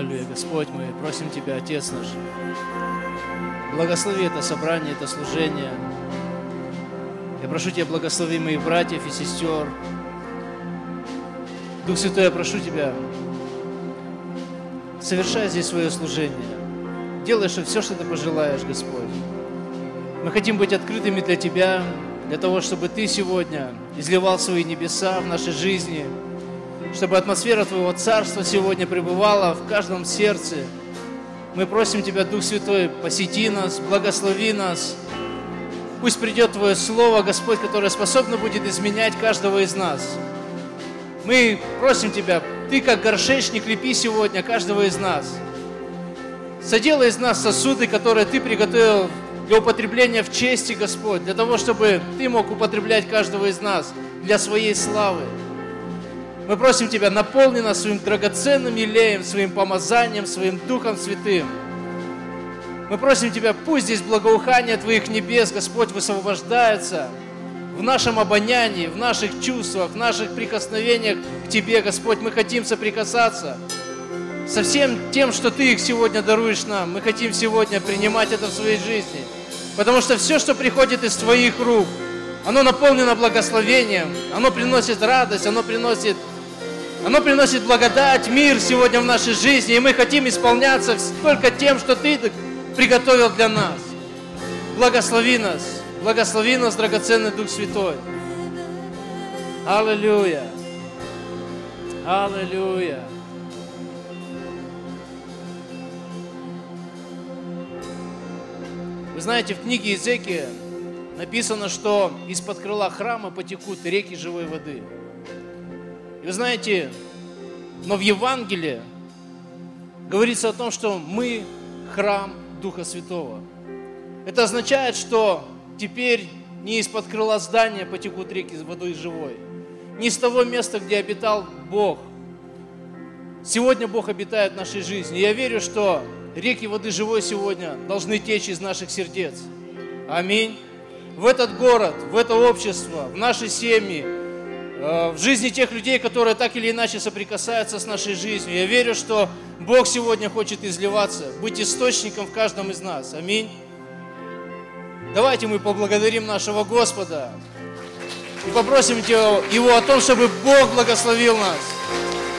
Аллилуйя, Господь, мы просим Тебя, Отец наш, благослови это собрание, это служение. Я прошу Тебя, благослови моих братьев и сестер. Дух Святой, я прошу Тебя, совершай здесь свое служение. Делай что все, что Ты пожелаешь, Господь. Мы хотим быть открытыми для Тебя, для того, чтобы Ты сегодня изливал свои небеса в нашей жизни, чтобы атмосфера Твоего Царства сегодня пребывала в каждом сердце. Мы просим Тебя, Дух Святой, посети нас, благослови нас. Пусть придет Твое Слово, Господь, которое способно будет изменять каждого из нас. Мы просим Тебя, Ты как горшечник лепи сегодня каждого из нас. Соделай из нас сосуды, которые Ты приготовил для употребления в чести, Господь, для того, чтобы Ты мог употреблять каждого из нас для своей славы. Мы просим Тебя, наполни нас своим драгоценным елеем, своим помазанием, своим Духом Святым. Мы просим Тебя, пусть здесь благоухание Твоих небес, Господь, высвобождается в нашем обонянии, в наших чувствах, в наших прикосновениях к Тебе, Господь. Мы хотим соприкасаться со всем тем, что Ты их сегодня даруешь нам. Мы хотим сегодня принимать это в своей жизни – Потому что все, что приходит из Твоих рук, оно наполнено благословением, оно приносит радость, оно приносит, оно приносит благодать, мир сегодня в нашей жизни, и мы хотим исполняться только тем, что Ты приготовил для нас. Благослови нас, благослови нас, драгоценный Дух Святой. Аллилуйя. Аллилуйя. Вы знаете, в книге Иезекия написано, что из-под крыла храма потекут реки живой воды. И вы знаете, но в Евангелии говорится о том, что мы храм Духа Святого. Это означает, что теперь не из-под крыла здания потекут реки с водой живой, не из того места, где обитал Бог. Сегодня Бог обитает в нашей жизни. Я верю, что реки воды живой сегодня должны течь из наших сердец. Аминь. В этот город, в это общество, в наши семьи, в жизни тех людей, которые так или иначе соприкасаются с нашей жизнью. Я верю, что Бог сегодня хочет изливаться, быть источником в каждом из нас. Аминь. Давайте мы поблагодарим нашего Господа и попросим Его о том, чтобы Бог благословил нас,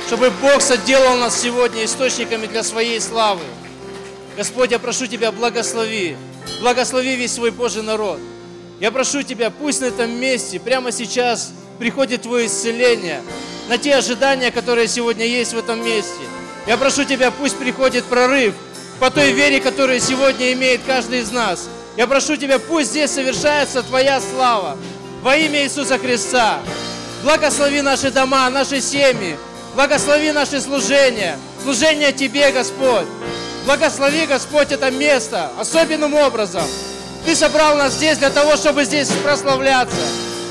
чтобы Бог соделал нас сегодня источниками для Своей славы. Господь, я прошу Тебя, благослови, благослови весь свой Божий народ. Я прошу Тебя, пусть на этом месте, прямо сейчас приходит Твое исцеление на те ожидания, которые сегодня есть в этом месте. Я прошу Тебя, пусть приходит прорыв по той вере, которую сегодня имеет каждый из нас. Я прошу Тебя, пусть здесь совершается Твоя слава во имя Иисуса Христа. Благослови наши дома, наши семьи, благослови наши служения, служение Тебе, Господь. Благослови, Господь, это место особенным образом. Ты собрал нас здесь для того, чтобы здесь прославляться,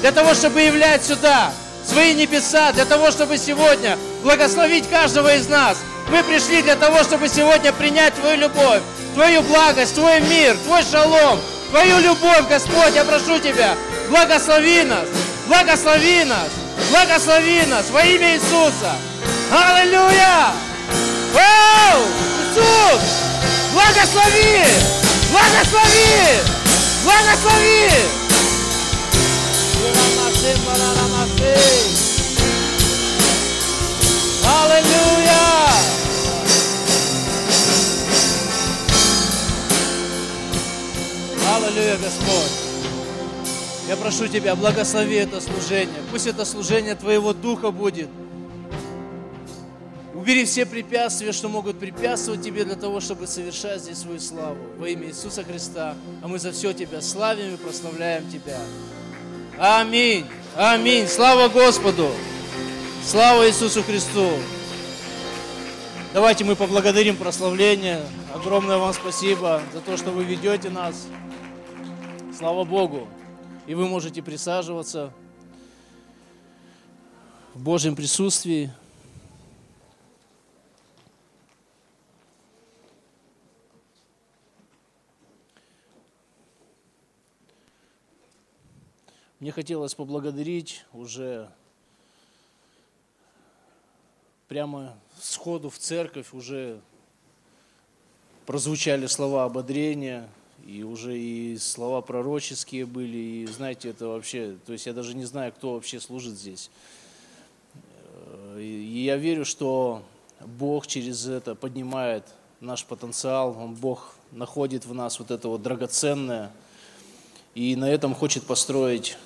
для того, чтобы являть сюда свои небеса, для того, чтобы сегодня благословить каждого из нас. Мы пришли для того, чтобы сегодня принять Твою любовь, Твою благость, Твой мир, Твой шалом, Твою любовь, Господь, я прошу Тебя, благослови нас, благослови нас, благослови нас во имя Иисуса. Аллилуйя! Вау! Иисус! Благослови! Благослови! Благослови! Аллилуйя, Господь! Я прошу Тебя, благослови это служение. Пусть это служение Твоего Духа будет – Убери все препятствия, что могут препятствовать Тебе для того, чтобы совершать здесь свою славу. Во имя Иисуса Христа. А мы за все Тебя славим и прославляем Тебя. Аминь. Аминь. Слава Господу. Слава Иисусу Христу. Давайте мы поблагодарим прославление. Огромное вам спасибо за то, что вы ведете нас. Слава Богу. И вы можете присаживаться в Божьем присутствии. Мне хотелось поблагодарить уже прямо сходу в церковь, уже прозвучали слова ободрения, и уже и слова пророческие были, и знаете, это вообще, то есть я даже не знаю, кто вообще служит здесь. И я верю, что Бог через это поднимает наш потенциал, Он, Бог находит в нас вот это вот драгоценное, и на этом хочет построить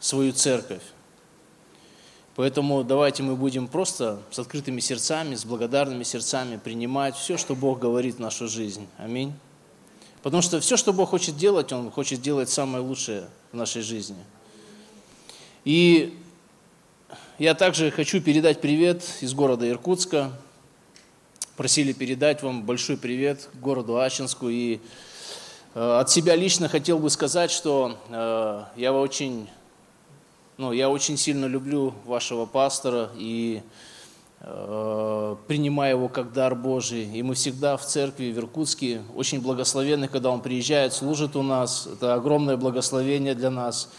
свою церковь. Поэтому давайте мы будем просто с открытыми сердцами, с благодарными сердцами принимать все, что Бог говорит в нашу жизнь. Аминь. Потому что все, что Бог хочет делать, Он хочет делать самое лучшее в нашей жизни. И я также хочу передать привет из города Иркутска. Просили передать вам большой привет городу Ачинску. И э, от себя лично хотел бы сказать, что э, я очень ну, я очень сильно люблю вашего пастора и э, принимаю его как дар Божий. И мы всегда в церкви в Иркутске очень благословенны, когда он приезжает, служит у нас. Это огромное благословение для нас.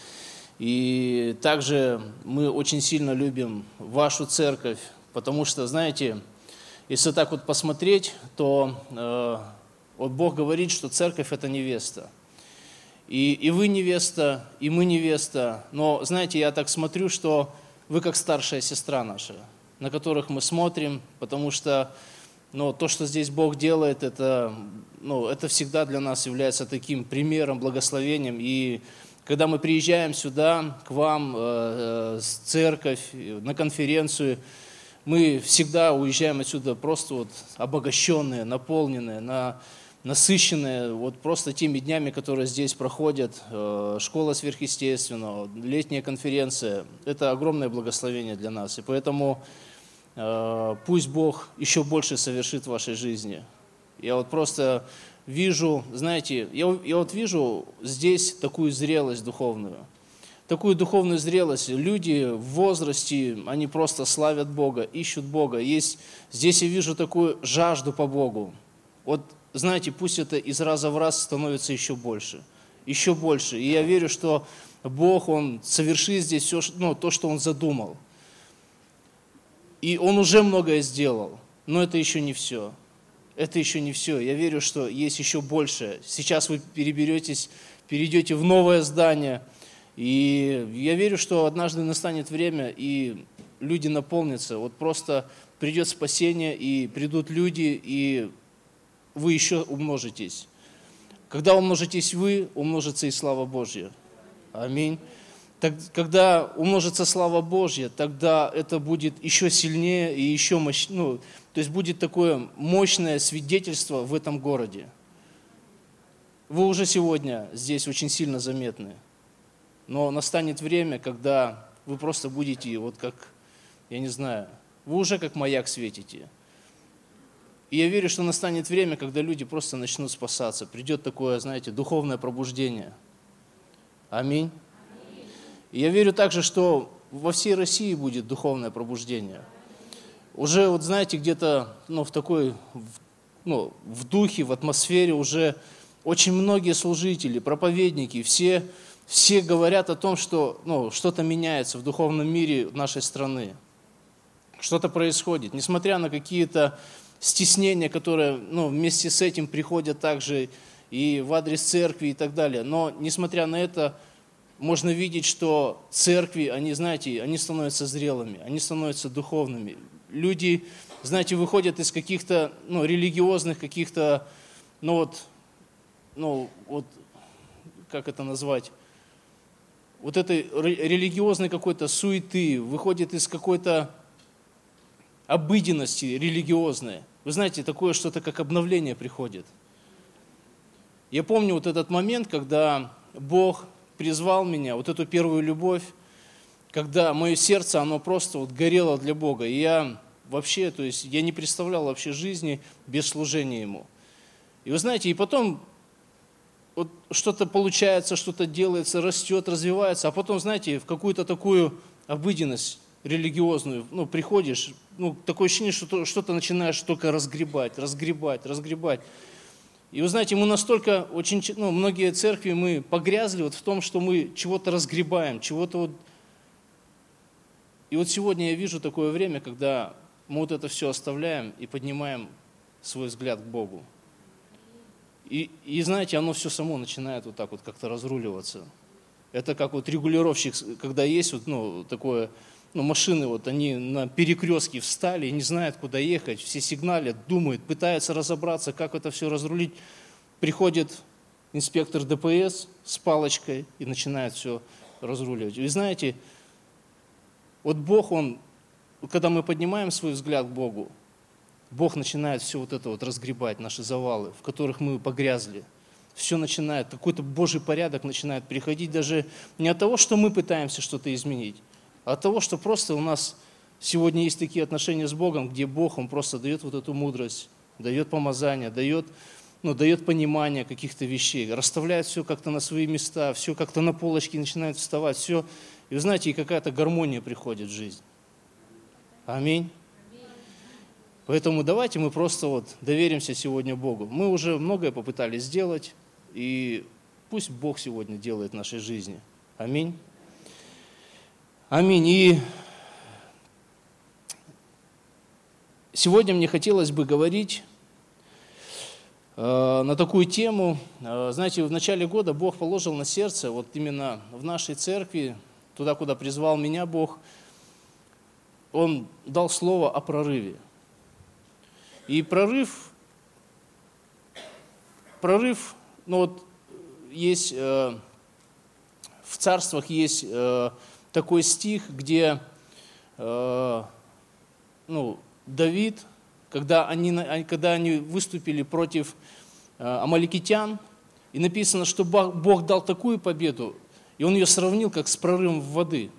И также мы очень сильно любим вашу церковь, потому что, знаете, если так вот посмотреть, то э, вот Бог говорит, что церковь – это невеста – и, и вы невеста, и мы невеста. Но, знаете, я так смотрю, что вы как старшая сестра наша, на которых мы смотрим, потому что ну, то, что здесь Бог делает, это, ну, это всегда для нас является таким примером, благословением. И когда мы приезжаем сюда, к вам, э, э, с церковь, на конференцию, мы всегда уезжаем отсюда просто вот обогащенные, наполненные, на, насыщенные вот просто теми днями, которые здесь проходят, э, школа сверхъестественного, летняя конференция. Это огромное благословение для нас. И поэтому пусть Бог еще больше совершит в вашей жизни. Я вот просто вижу, знаете, я, я вот вижу здесь такую зрелость духовную. Такую духовную зрелость. Люди в возрасте, они просто славят Бога, ищут Бога. Есть, здесь я вижу такую жажду по Богу. Вот знаете, пусть это из раза в раз становится еще больше, еще больше. И я верю, что Бог, Он совершит здесь все, ну, то, что Он задумал. И Он уже многое сделал, но это еще не все. Это еще не все. Я верю, что есть еще больше. Сейчас вы переберетесь, перейдете в новое здание. И я верю, что однажды настанет время, и люди наполнятся. Вот просто придет спасение, и придут люди, и вы еще умножитесь. Когда умножитесь вы, умножится и слава Божья. Аминь. Когда умножится слава Божья, тогда это будет еще сильнее и еще мощнее. Ну, то есть будет такое мощное свидетельство в этом городе. Вы уже сегодня здесь очень сильно заметны. Но настанет время, когда вы просто будете, вот как, я не знаю, вы уже как маяк светите – и я верю, что настанет время, когда люди просто начнут спасаться. Придет такое, знаете, духовное пробуждение. Аминь. И я верю также, что во всей России будет духовное пробуждение. Уже, вот знаете, где-то ну, в такой, ну, в духе, в атмосфере уже очень многие служители, проповедники, все, все говорят о том, что ну, что-то меняется в духовном мире нашей страны. Что-то происходит. Несмотря на какие-то стеснения, которые ну, вместе с этим приходят также и в адрес церкви и так далее. Но несмотря на это, можно видеть, что церкви, они, знаете, они становятся зрелыми, они становятся духовными. Люди, знаете, выходят из каких-то ну, религиозных, каких-то, ну вот, ну вот, как это назвать, вот этой религиозной какой-то суеты, выходит из какой-то обыденности религиозной. Вы знаете, такое что-то, как обновление приходит. Я помню вот этот момент, когда Бог призвал меня, вот эту первую любовь, когда мое сердце, оно просто вот горело для Бога. И я вообще, то есть я не представлял вообще жизни без служения Ему. И вы знаете, и потом вот что-то получается, что-то делается, растет, развивается, а потом, знаете, в какую-то такую обыденность религиозную, ну, приходишь, ну, такое ощущение, что что-то начинаешь только разгребать, разгребать, разгребать. И вы знаете, мы настолько, очень, ну, многие церкви, мы погрязли вот в том, что мы чего-то разгребаем, чего-то вот... И вот сегодня я вижу такое время, когда мы вот это все оставляем и поднимаем свой взгляд к Богу. И, и знаете, оно все само начинает вот так вот как-то разруливаться. Это как вот регулировщик, когда есть вот, ну, такое, ну, машины, вот они на перекрестке встали не знают, куда ехать, все сигналят, думают, пытаются разобраться, как это все разрулить. Приходит инспектор ДПС с палочкой и начинает все разруливать. Вы знаете, вот Бог, Он, когда мы поднимаем свой взгляд к Богу, Бог начинает все вот это вот разгребать, наши завалы, в которых мы погрязли. Все начинает, какой-то Божий порядок начинает приходить даже не от того, что мы пытаемся что-то изменить, от того, что просто у нас сегодня есть такие отношения с Богом, где Бог, Он просто дает вот эту мудрость, дает помазание, дает, ну, дает понимание каких-то вещей, расставляет все как-то на свои места, все как-то на полочке начинает вставать, все. И вы знаете, и какая-то гармония приходит в жизнь. Аминь. Поэтому давайте мы просто вот доверимся сегодня Богу. Мы уже многое попытались сделать, и пусть Бог сегодня делает в нашей жизни. Аминь. Аминь. И сегодня мне хотелось бы говорить э, на такую тему. Э, знаете, в начале года Бог положил на сердце, вот именно в нашей церкви, туда, куда призвал меня Бог, Он дал слово о прорыве – и прорыв, прорыв, ну вот есть, э, в царствах есть такой стих, где э, ну, Давид, когда они, когда они выступили против э, амаликитян, и написано, что Бог дал такую победу, и он ее сравнил как с прорывом воды.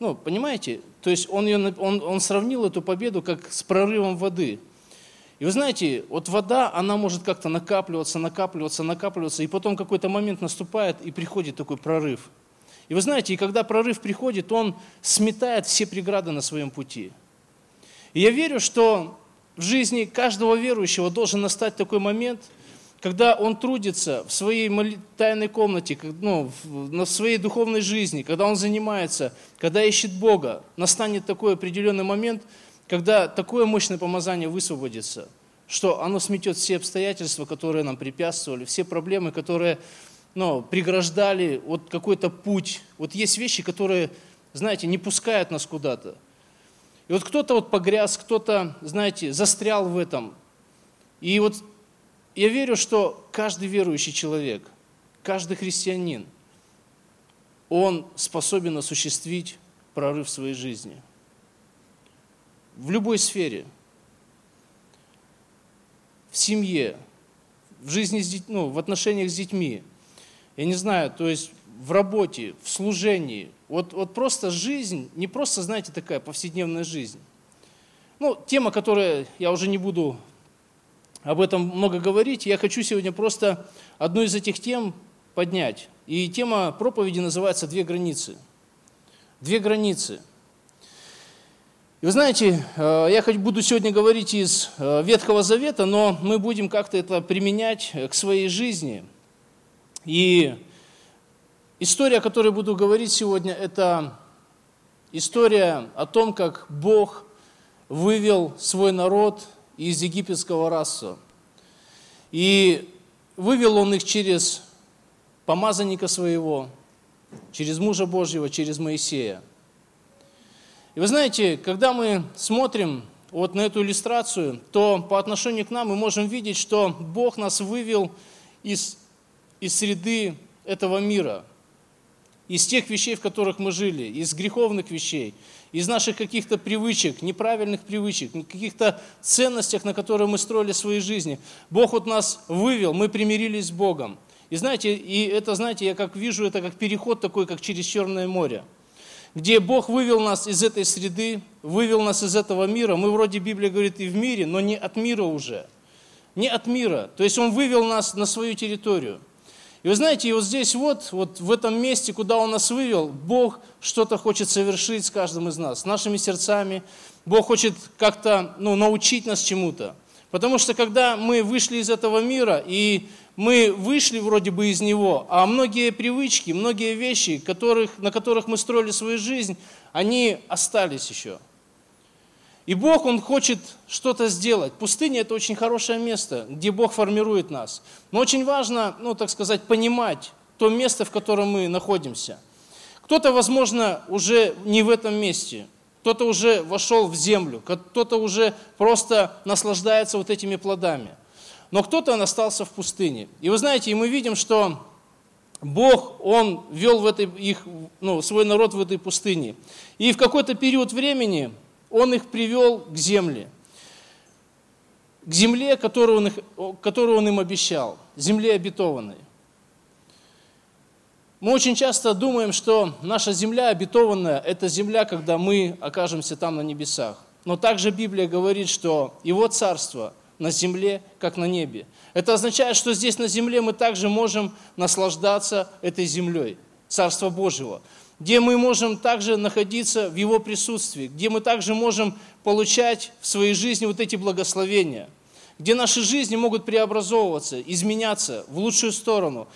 Ну, понимаете? То есть он, ее, он, он сравнил эту победу как с прорывом воды. И вы знаете, вот вода, она может как-то накапливаться, накапливаться, накапливаться, и потом какой-то момент наступает, и приходит такой прорыв. И вы знаете, и когда прорыв приходит, он сметает все преграды на своем пути. И я верю, что в жизни каждого верующего должен настать такой момент – когда он трудится в своей тайной комнате, ну, в своей духовной жизни, когда он занимается, когда ищет Бога, настанет такой определенный момент, когда такое мощное помазание высвободится, что оно сметет все обстоятельства, которые нам препятствовали, все проблемы, которые ну, преграждали вот какой-то путь. Вот есть вещи, которые, знаете, не пускают нас куда-то. И вот кто-то вот погряз, кто-то, знаете, застрял в этом. И вот я верю, что каждый верующий человек, каждый христианин, он способен осуществить прорыв в своей жизни. В любой сфере. В семье, в жизни, с детьми, ну, в отношениях с детьми. Я не знаю, то есть в работе, в служении. Вот, вот просто жизнь, не просто, знаете, такая повседневная жизнь. Ну, тема, которую я уже не буду об этом много говорить. Я хочу сегодня просто одну из этих тем поднять. И тема проповеди называется «Две границы». Две границы. И вы знаете, э, я хоть буду сегодня говорить из э, Ветхого Завета, но мы будем как-то это применять к своей жизни. И история, о которой буду говорить сегодня, это история о том, как Бог вывел свой народ – из египетского раса. И вывел он их через помазанника своего, через мужа Божьего, через Моисея. И вы знаете, когда мы смотрим вот на эту иллюстрацию, то по отношению к нам мы можем видеть, что Бог нас вывел из, из среды этого мира, из тех вещей, в которых мы жили, из греховных вещей – из наших каких-то привычек, неправильных привычек, каких-то ценностях, на которые мы строили свои жизни. Бог вот нас вывел, мы примирились с Богом. И знаете, и это, знаете, я как вижу, это как переход такой, как через Черное море, где Бог вывел нас из этой среды, вывел нас из этого мира. Мы вроде Библия говорит и в мире, но не от мира уже. Не от мира. То есть Он вывел нас на свою территорию. Вы знаете, и вот здесь вот, вот в этом месте, куда Он нас вывел, Бог что-то хочет совершить с каждым из нас, с нашими сердцами. Бог хочет как-то ну, научить нас чему-то. Потому что когда мы вышли из этого мира, и мы вышли вроде бы из него, а многие привычки, многие вещи, которых, на которых мы строили свою жизнь, они остались еще. И Бог, Он хочет что-то сделать. Пустыня – это очень хорошее место, где Бог формирует нас. Но очень важно, ну, так сказать, понимать то место, в котором мы находимся. Кто-то, возможно, уже не в этом месте, кто-то уже вошел в землю, кто-то уже просто наслаждается вот этими плодами. Но кто-то остался в пустыне. И вы знаете, и мы видим, что Бог, Он вел в этой, их, ну, свой народ в этой пустыне. И в какой-то период времени он их привел к земле. К земле, которую он, их, которую он им обещал. Земле обетованной. Мы очень часто думаем, что наша земля обетованная – это земля, когда мы окажемся там на небесах. Но также Библия говорит, что Его Царство на земле, как на небе. Это означает, что здесь на земле мы также можем наслаждаться этой землей, Царства Божьего где мы можем также находиться в Его присутствии, где мы также можем получать в своей жизни вот эти благословения, где наши жизни могут преобразовываться, изменяться в лучшую сторону.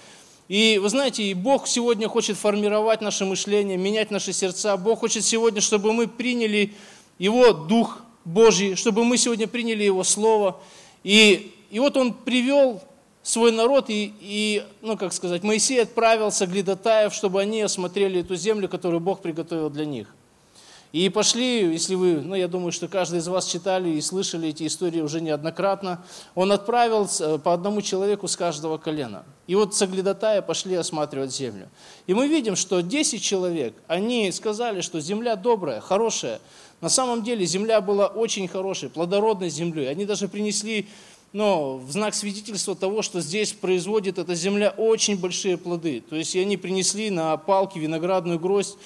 И вы знаете, и Бог сегодня хочет формировать наше мышление, менять наши сердца. Бог хочет сегодня, чтобы мы приняли Его Дух Божий, чтобы мы сегодня приняли Его Слово. И, и вот Он привел свой народ, и, и, ну, как сказать, Моисей отправился глидотаев, чтобы они осмотрели эту землю, которую Бог приготовил для них. И пошли, если вы, ну, я думаю, что каждый из вас читали и слышали эти истории уже неоднократно, он отправил по одному человеку с каждого колена. И вот соглядатая пошли осматривать землю. И мы видим, что 10 человек, они сказали, что земля добрая, хорошая. На самом деле земля была очень хорошей, плодородной землей. Они даже принесли но в знак свидетельства того, что здесь производит эта земля очень большие плоды. То есть они принесли на палке виноградную гроздь,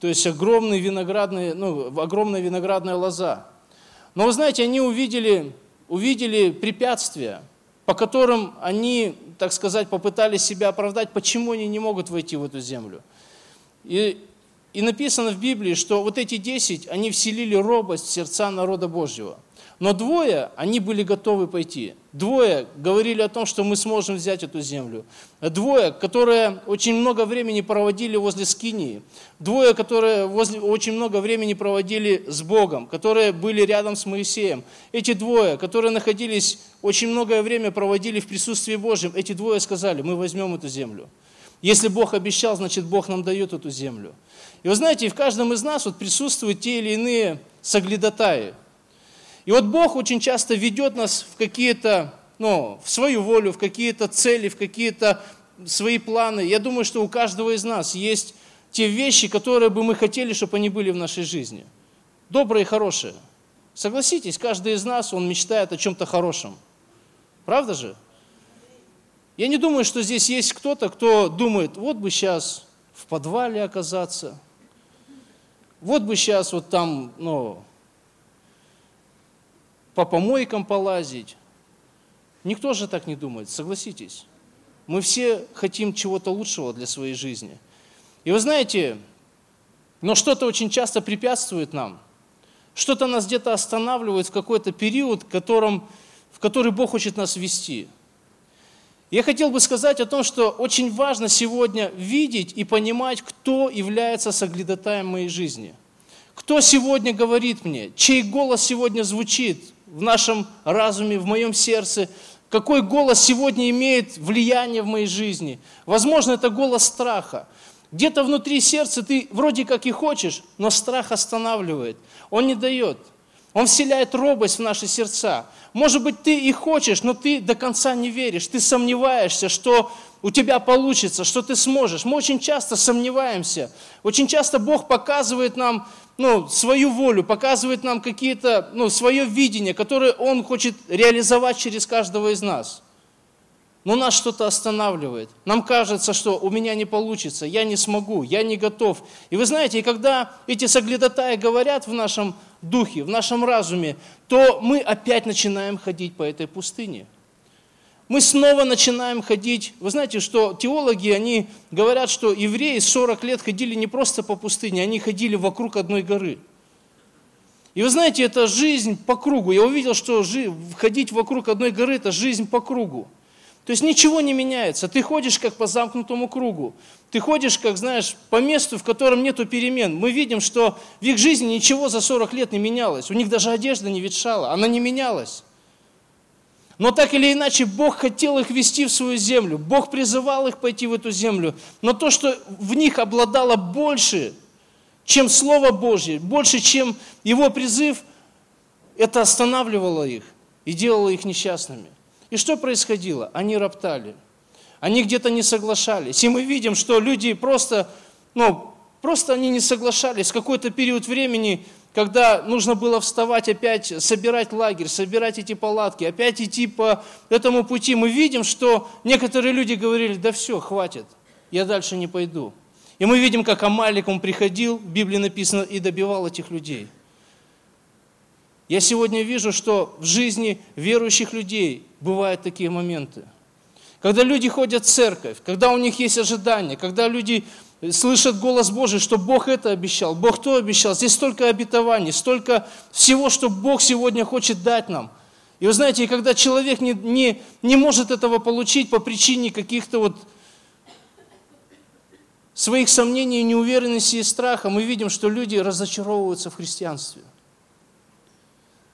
то есть огромный виноградный, ну, огромная виноградная лоза. Но вы знаете, они увидели, увидели препятствия, по которым они, так сказать, попытались себя оправдать, почему они не могут войти в эту землю. И, и написано в Библии, что вот эти десять, они вселили робость в сердца народа Божьего. Но двое, они были готовы пойти. Двое говорили о том, что мы сможем взять эту землю. Двое, которые очень много времени проводили возле Скинии. Двое, которые возле, очень много времени проводили с Богом, которые были рядом с Моисеем. Эти двое, которые находились, очень многое время проводили в присутствии Божьем. Эти двое сказали, мы возьмем эту землю. Если Бог обещал, значит Бог нам дает эту землю. И вы знаете, в каждом из нас вот присутствуют те или иные соглядатаи – и вот Бог очень часто ведет нас в какие-то, ну, в свою волю, в какие-то цели, в какие-то свои планы. Я думаю, что у каждого из нас есть те вещи, которые бы мы хотели, чтобы они были в нашей жизни. Добрые и хорошие. Согласитесь, каждый из нас, он мечтает о чем-то хорошем. Правда же? Я не думаю, что здесь есть кто-то, кто думает, вот бы сейчас в подвале оказаться, вот бы сейчас вот там, ну, по помойкам полазить. Никто же так не думает, согласитесь. Мы все хотим чего-то лучшего для своей жизни. И вы знаете, но что-то очень часто препятствует нам. Что-то нас где-то останавливает в какой-то период, в, котором, в который Бог хочет нас вести. Я хотел бы сказать о том, что очень важно сегодня видеть и понимать, кто является соглядатаем моей жизни. Кто сегодня говорит мне, чей голос сегодня звучит, в нашем разуме, в моем сердце, какой голос сегодня имеет влияние в моей жизни. Возможно, это голос страха. Где-то внутри сердца ты вроде как и хочешь, но страх останавливает. Он не дает. Он вселяет робость в наши сердца. Может быть, ты и хочешь, но ты до конца не веришь. Ты сомневаешься, что у тебя получится, что ты сможешь. Мы очень часто сомневаемся. Очень часто Бог показывает нам ну, свою волю, показывает нам какие-то, ну, свое видение, которое Он хочет реализовать через каждого из нас. Но нас что-то останавливает. Нам кажется, что у меня не получится, я не смогу, я не готов. И вы знаете, когда эти соглядатаи говорят в нашем духе, в нашем разуме, то мы опять начинаем ходить по этой пустыне – мы снова начинаем ходить. Вы знаете, что теологи, они говорят, что евреи 40 лет ходили не просто по пустыне, они ходили вокруг одной горы. И вы знаете, это жизнь по кругу. Я увидел, что ходить вокруг одной горы – это жизнь по кругу. То есть ничего не меняется. Ты ходишь как по замкнутому кругу. Ты ходишь, как знаешь, по месту, в котором нету перемен. Мы видим, что в их жизни ничего за 40 лет не менялось. У них даже одежда не ветшала, она не менялась. Но так или иначе, Бог хотел их вести в свою землю. Бог призывал их пойти в эту землю. Но то, что в них обладало больше, чем Слово Божье, больше, чем Его призыв, это останавливало их и делало их несчастными. И что происходило? Они роптали. Они где-то не соглашались. И мы видим, что люди просто, ну, просто они не соглашались. Какой-то период времени, когда нужно было вставать опять, собирать лагерь, собирать эти палатки, опять идти по этому пути, мы видим, что некоторые люди говорили, да все, хватит, я дальше не пойду. И мы видим, как Амалик, он приходил, в Библии написано, и добивал этих людей. Я сегодня вижу, что в жизни верующих людей бывают такие моменты. Когда люди ходят в церковь, когда у них есть ожидания, когда люди слышат голос Божий, что Бог это обещал, Бог то обещал. Здесь столько обетований, столько всего, что Бог сегодня хочет дать нам. И вы знаете, когда человек не, не, не может этого получить по причине каких-то вот своих сомнений, неуверенности и страха, мы видим, что люди разочаровываются в христианстве.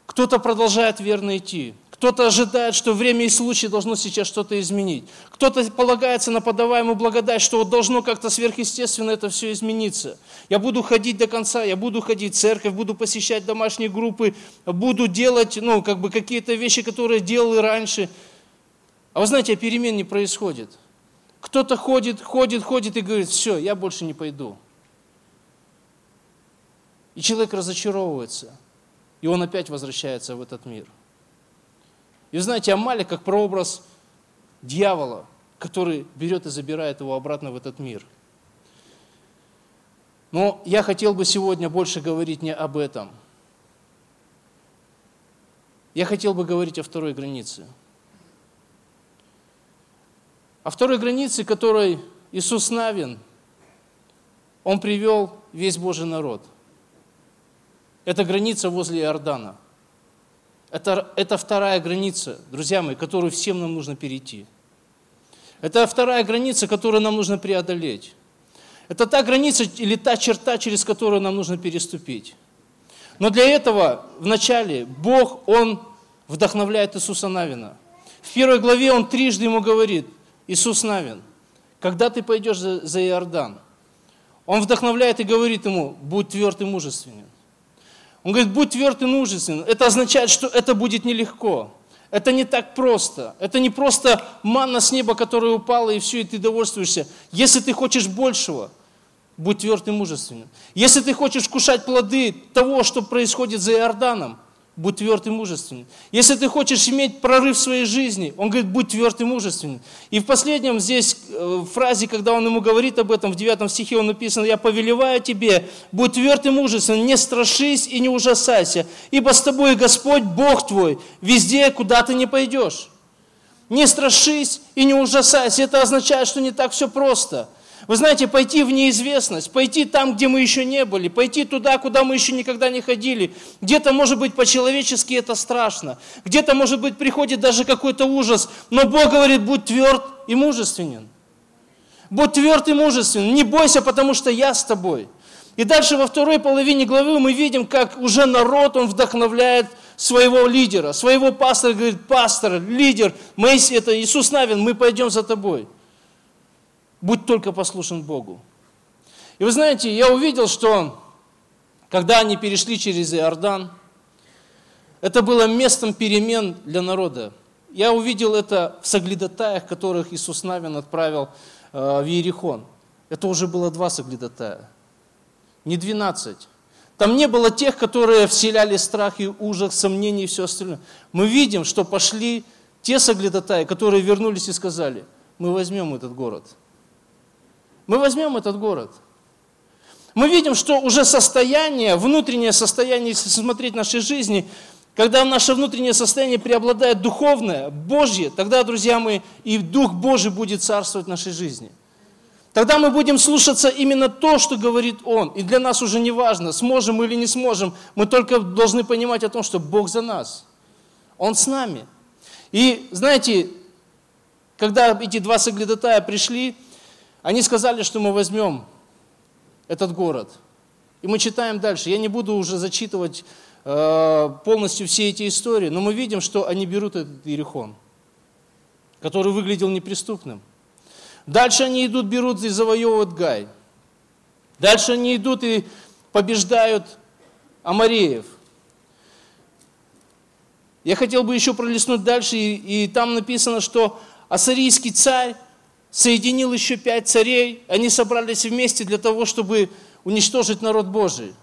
Кто-то продолжает верно идти, кто-то ожидает, что время и случай должно сейчас что-то изменить. Кто-то полагается на подаваемую благодать, что вот должно как-то сверхъестественно это все измениться. Я буду ходить до конца, я буду ходить в церковь, буду посещать домашние группы, буду делать ну, как бы какие-то вещи, которые делал и раньше. А вы знаете, перемен не происходит. Кто-то ходит, ходит, ходит и говорит, все, я больше не пойду. И человек разочаровывается. И он опять возвращается в этот мир. И знаете, Амалик как прообраз дьявола, который берет и забирает его обратно в этот мир. Но я хотел бы сегодня больше говорить не об этом. Я хотел бы говорить о второй границе. О второй границе, которой Иисус Навин, Он привел весь Божий народ. Это граница возле Иордана. Это, это вторая граница, друзья мои, которую всем нам нужно перейти. Это вторая граница, которую нам нужно преодолеть. Это та граница или та черта, через которую нам нужно переступить. Но для этого вначале Бог, Он вдохновляет Иисуса Навина. В первой главе Он трижды ему говорит, Иисус Навин, когда ты пойдешь за, за Иордан, Он вдохновляет и говорит ему, будь тверд и мужественен. Он говорит, будь тверд и мужествен. Это означает, что это будет нелегко. Это не так просто. Это не просто манна с неба, которая упала, и все, и ты довольствуешься. Если ты хочешь большего, будь тверд и мужественен. Если ты хочешь вкушать плоды того, что происходит за Иорданом, будь тверд и мужественен. Если ты хочешь иметь прорыв в своей жизни, он говорит, будь тверд и мужественен. И в последнем здесь э, фразе, когда он ему говорит об этом, в 9 стихе он написан, «Я повелеваю тебе, будь тверд и мужественен, не страшись и не ужасайся, ибо с тобой Господь, Бог твой, везде, куда ты не пойдешь». Не страшись и не ужасайся. Это означает, что не так все просто – вы знаете, пойти в неизвестность, пойти там, где мы еще не были, пойти туда, куда мы еще никогда не ходили. Где-то, может быть, по-человечески это страшно. Где-то, может быть, приходит даже какой-то ужас. Но Бог говорит, будь тверд и мужественен. Будь тверд и мужественен. Не бойся, потому что я с тобой. И дальше во второй половине главы мы видим, как уже народ, он вдохновляет своего лидера, своего пастора, говорит, пастор, лидер, Моисей, это Иисус Навин, мы пойдем за тобой будь только послушен Богу. И вы знаете, я увидел, что когда они перешли через Иордан, это было местом перемен для народа. Я увидел это в соглядатаях, которых Иисус Навин отправил э, в Иерихон. Это уже было два соглядатая, не двенадцать. Там не было тех, которые вселяли страх и ужас, сомнения и все остальное. Мы видим, что пошли те соглядатаи, которые вернулись и сказали, мы возьмем этот город – мы возьмем этот город. Мы видим, что уже состояние, внутреннее состояние, если смотреть нашей жизни, когда наше внутреннее состояние преобладает духовное, Божье, тогда, друзья мои, и Дух Божий будет царствовать в нашей жизни. Тогда мы будем слушаться именно то, что говорит Он. И для нас уже не важно, сможем мы или не сможем. Мы только должны понимать о том, что Бог за нас. Он с нами. И знаете, когда эти два соглядатая пришли, они сказали, что мы возьмем этот город. И мы читаем дальше. Я не буду уже зачитывать э, полностью все эти истории, но мы видим, что они берут этот Иерихон, который выглядел неприступным. Дальше они идут, берут и завоевывают Гай. Дальше они идут и побеждают Амареев. Я хотел бы еще пролистнуть дальше, и, и там написано, что ассирийский царь соединил еще пять царей, они собрались вместе для того, чтобы уничтожить народ Божий.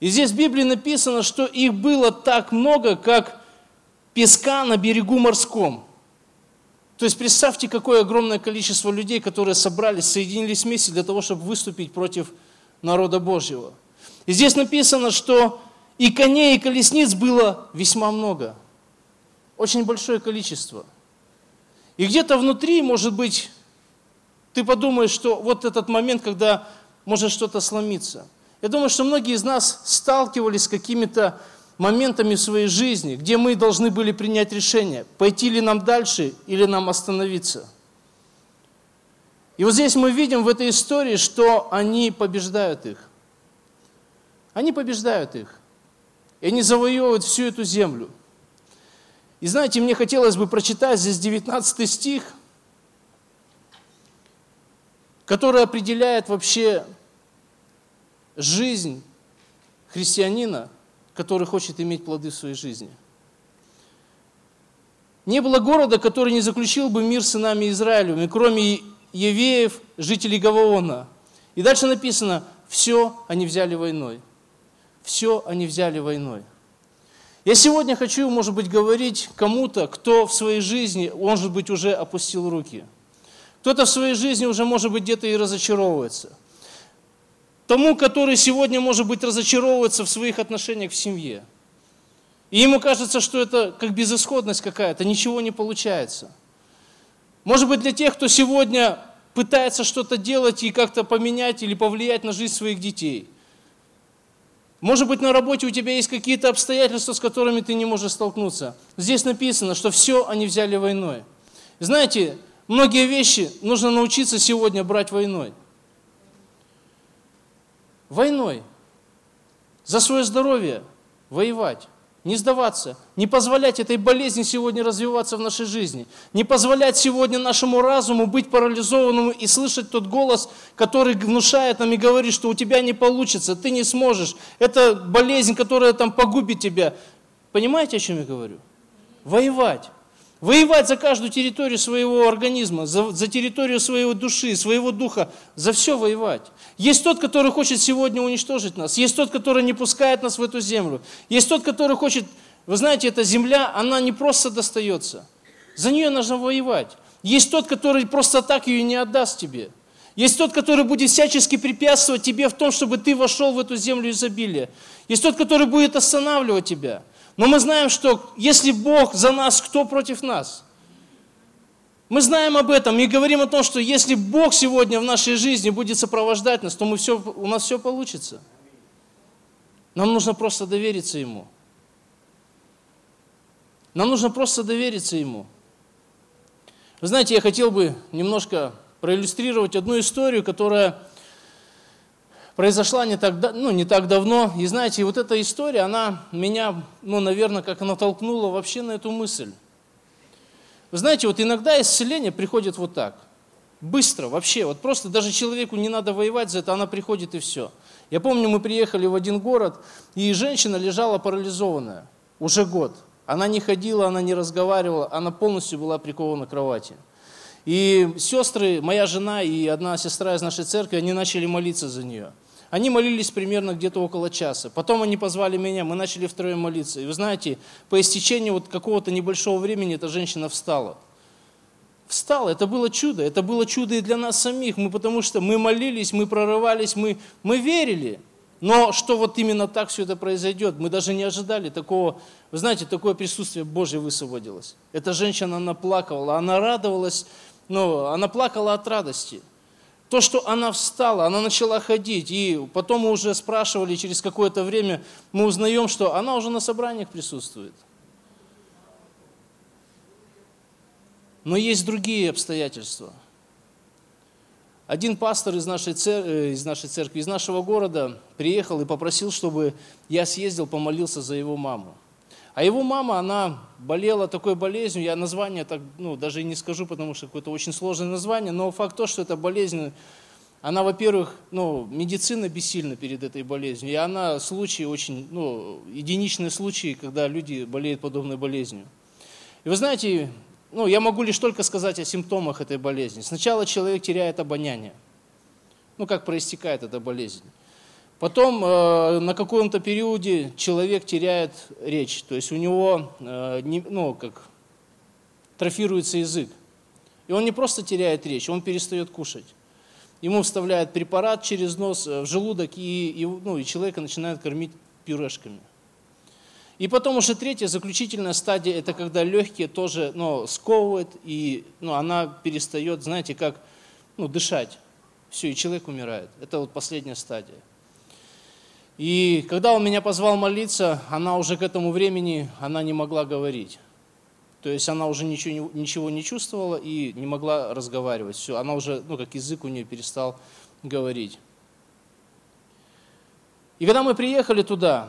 И здесь в Библии написано, что их было так много, как песка на берегу морском. То есть представьте, какое огромное количество людей, которые собрались, соединились вместе для того, чтобы выступить против народа Божьего. И здесь написано, что и коней, и колесниц было весьма много. Очень большое количество. И где-то внутри, может быть, ты подумаешь, что вот этот момент, когда может что-то сломиться. Я думаю, что многие из нас сталкивались с какими-то моментами в своей жизни, где мы должны были принять решение, пойти ли нам дальше или нам остановиться. И вот здесь мы видим в этой истории, что они побеждают их. Они побеждают их. И они завоевывают всю эту землю. И знаете, мне хотелось бы прочитать здесь 19 стих, который определяет вообще жизнь христианина, который хочет иметь плоды в своей жизни. Не было города, который не заключил бы мир с сынами Израилевыми, кроме евеев, жителей Гаваона. И дальше написано, все они взяли войной все они взяли войной. Я сегодня хочу, может быть, говорить кому-то, кто в своей жизни, может быть, уже опустил руки. Кто-то в своей жизни уже, может быть, где-то и разочаровывается. Тому, который сегодня, может быть, разочаровывается в своих отношениях в семье. И ему кажется, что это как безысходность какая-то, ничего не получается. Может быть, для тех, кто сегодня пытается что-то делать и как-то поменять или повлиять на жизнь своих детей – может быть, на работе у тебя есть какие-то обстоятельства, с которыми ты не можешь столкнуться. Здесь написано, что все они взяли войной. Знаете, многие вещи нужно научиться сегодня брать войной. Войной. За свое здоровье воевать не сдаваться, не позволять этой болезни сегодня развиваться в нашей жизни, не позволять сегодня нашему разуму быть парализованным и слышать тот голос, который внушает нам и говорит, что у тебя не получится, ты не сможешь, это болезнь, которая там погубит тебя. Понимаете, о чем я говорю? Воевать. Воевать за каждую территорию своего организма, за, за территорию своей души, своего духа, за все воевать. Есть тот, который хочет сегодня уничтожить нас, есть тот, который не пускает нас в эту землю, есть тот, который хочет, вы знаете, эта земля, она не просто достается, за нее нужно воевать. Есть тот, который просто так ее не отдаст тебе. Есть тот, который будет всячески препятствовать тебе в том, чтобы ты вошел в эту землю изобилия. Есть тот, который будет останавливать тебя. Но мы знаем, что если Бог за нас, кто против нас? Мы знаем об этом и говорим о том, что если Бог сегодня в нашей жизни будет сопровождать нас, то мы все, у нас все получится. Нам нужно просто довериться Ему. Нам нужно просто довериться Ему. Вы знаете, я хотел бы немножко проиллюстрировать одну историю, которая произошла не так, ну, не так давно. И знаете, вот эта история, она меня, ну, наверное, как натолкнула вообще на эту мысль. Вы знаете, вот иногда исцеление приходит вот так. Быстро, вообще, вот просто даже человеку не надо воевать за это, она приходит и все. Я помню, мы приехали в один город, и женщина лежала парализованная уже год. Она не ходила, она не разговаривала, она полностью была прикована к кровати. И сестры, моя жена и одна сестра из нашей церкви, они начали молиться за нее. Они молились примерно где-то около часа. Потом они позвали меня, мы начали втроем молиться. И вы знаете, по истечении вот какого-то небольшого времени эта женщина встала. Встала, это было чудо, это было чудо и для нас самих, мы, потому что мы молились, мы прорывались, мы, мы верили. Но что вот именно так все это произойдет, мы даже не ожидали такого, вы знаете, такое присутствие Божье высвободилось. Эта женщина, она плакала, она радовалась, но она плакала от радости. То, что она встала, она начала ходить, и потом мы уже спрашивали, через какое-то время мы узнаем, что она уже на собраниях присутствует. Но есть другие обстоятельства. Один пастор из нашей, церкви, из нашей церкви, из нашего города приехал и попросил, чтобы я съездил, помолился за его маму. А его мама, она болела такой болезнью, я название так, ну, даже и не скажу, потому что какое-то очень сложное название, но факт то, что эта болезнь, она, во-первых, ну, медицина бессильна перед этой болезнью, и она случаи очень, ну, единичные случаи, когда люди болеют подобной болезнью. И вы знаете, ну, я могу лишь только сказать о симптомах этой болезни. Сначала человек теряет обоняние, ну, как проистекает эта болезнь. Потом э, на каком-то периоде человек теряет речь, то есть у него э, не, ну, как, трофируется язык. И он не просто теряет речь, он перестает кушать. Ему вставляют препарат через нос э, в желудок, и, и, ну, и человека начинают кормить пюрешками. И потом уже третья, заключительная стадия, это когда легкие тоже ну, сковывают, и ну, она перестает, знаете, как ну, дышать. Все, и человек умирает. Это вот последняя стадия. И когда он меня позвал молиться, она уже к этому времени, она не могла говорить. То есть она уже ничего, ничего не чувствовала и не могла разговаривать. Все, она уже, ну как язык у нее перестал говорить. И когда мы приехали туда,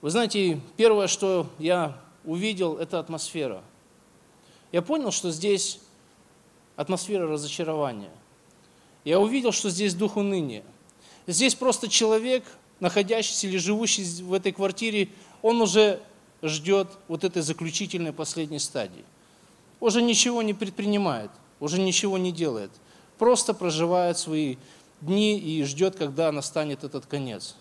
вы знаете, первое, что я увидел, это атмосфера. Я понял, что здесь атмосфера разочарования. Я увидел, что здесь дух уныния. Здесь просто человек, находящийся или живущий в этой квартире, он уже ждет вот этой заключительной последней стадии. Уже ничего не предпринимает, уже ничего не делает. Просто проживает свои дни и ждет, когда настанет этот конец.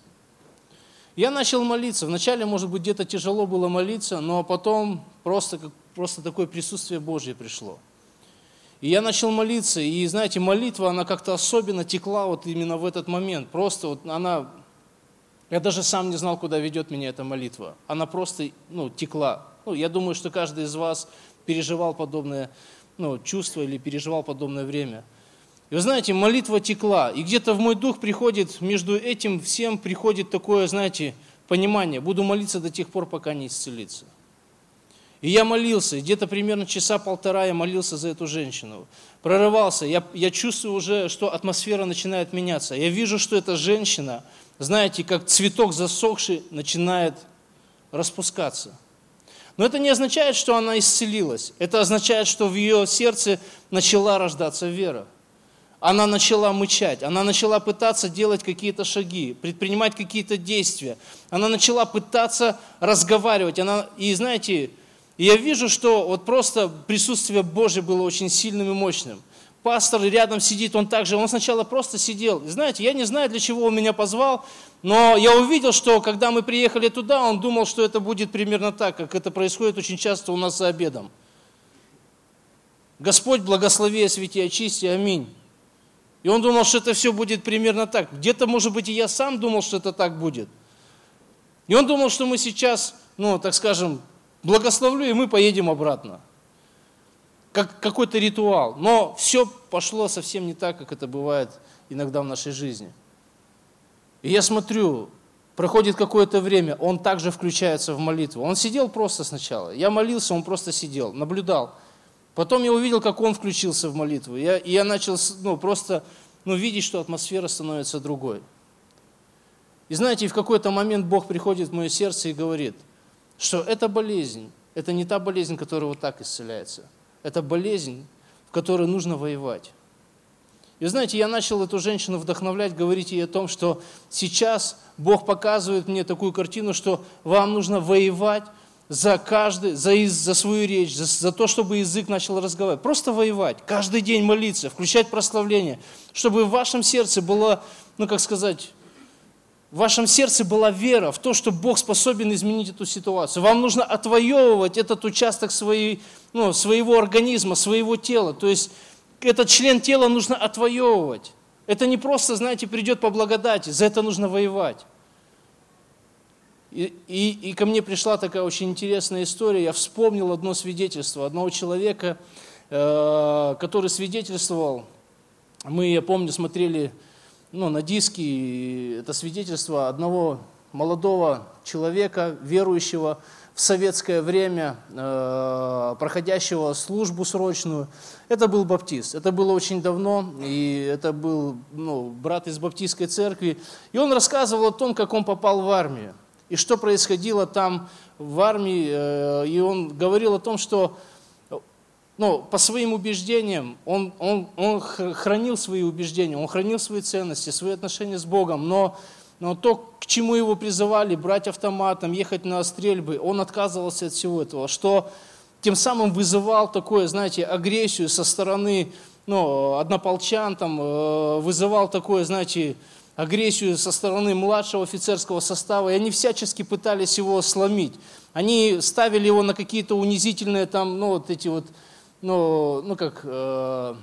Я начал молиться. Вначале, может быть, где-то тяжело было молиться, но потом просто, просто такое присутствие Божье пришло. И я начал молиться, и знаете, молитва, она как-то особенно текла вот именно в этот момент. Просто вот она, я даже сам не знал, куда ведет меня эта молитва. Она просто, ну, текла. Ну, я думаю, что каждый из вас переживал подобное ну, чувство или переживал подобное время. И вы знаете, молитва текла, и где-то в мой дух приходит, между этим всем приходит такое, знаете, понимание. Буду молиться до тех пор, пока не исцелится. И я молился, где-то примерно часа полтора я молился за эту женщину. Прорывался, я, я чувствую уже, что атмосфера начинает меняться. Я вижу, что эта женщина, знаете, как цветок засохший, начинает распускаться. Но это не означает, что она исцелилась. Это означает, что в ее сердце начала рождаться вера. Она начала мычать, она начала пытаться делать какие-то шаги, предпринимать какие-то действия. Она начала пытаться разговаривать. Она, и знаете, и я вижу, что вот просто присутствие Божье было очень сильным и мощным. Пастор рядом сидит, он также, он сначала просто сидел. Знаете, я не знаю, для чего он меня позвал, но я увидел, что когда мы приехали туда, он думал, что это будет примерно так, как это происходит очень часто у нас за обедом. Господь благослови, освети, очисти, аминь. И он думал, что это все будет примерно так. Где-то, может быть, и я сам думал, что это так будет. И он думал, что мы сейчас, ну, так скажем, благословлю, и мы поедем обратно. Как какой-то ритуал. Но все пошло совсем не так, как это бывает иногда в нашей жизни. И я смотрю, проходит какое-то время, он также включается в молитву. Он сидел просто сначала. Я молился, он просто сидел, наблюдал. Потом я увидел, как он включился в молитву. Я, и я начал ну, просто ну, видеть, что атмосфера становится другой. И знаете, в какой-то момент Бог приходит в мое сердце и говорит – что эта болезнь, это не та болезнь, которая вот так исцеляется. Это болезнь, в которой нужно воевать. И знаете, я начал эту женщину вдохновлять, говорить ей о том, что сейчас Бог показывает мне такую картину, что вам нужно воевать за каждый, за, за свою речь, за, за то, чтобы язык начал разговаривать. Просто воевать, каждый день молиться, включать прославление, чтобы в вашем сердце было, ну как сказать, в вашем сердце была вера в то, что Бог способен изменить эту ситуацию. Вам нужно отвоевывать этот участок своей, ну, своего организма, своего тела. То есть этот член тела нужно отвоевывать. Это не просто, знаете, придет по благодати, за это нужно воевать. И, и, и ко мне пришла такая очень интересная история. Я вспомнил одно свидетельство одного человека, э, который свидетельствовал. Мы, я помню, смотрели ну, на диске это свидетельство одного молодого человека, верующего в советское время, э, проходящего службу срочную. Это был баптист. Это было очень давно, и это был ну, брат из баптистской церкви. И он рассказывал о том, как он попал в армию, и что происходило там в армии. Э, и он говорил о том, что ну, по своим убеждениям, он, он, он хранил свои убеждения, он хранил свои ценности, свои отношения с Богом, но но то, к чему его призывали, брать автоматом, ехать на стрельбы, он отказывался от всего этого, что тем самым вызывал такое, знаете, агрессию со стороны ну, однополчан, там, э, вызывал такое, знаете, агрессию со стороны младшего офицерского состава, и они всячески пытались его сломить. Они ставили его на какие-то унизительные там, ну, вот эти вот, ну, ну как, э,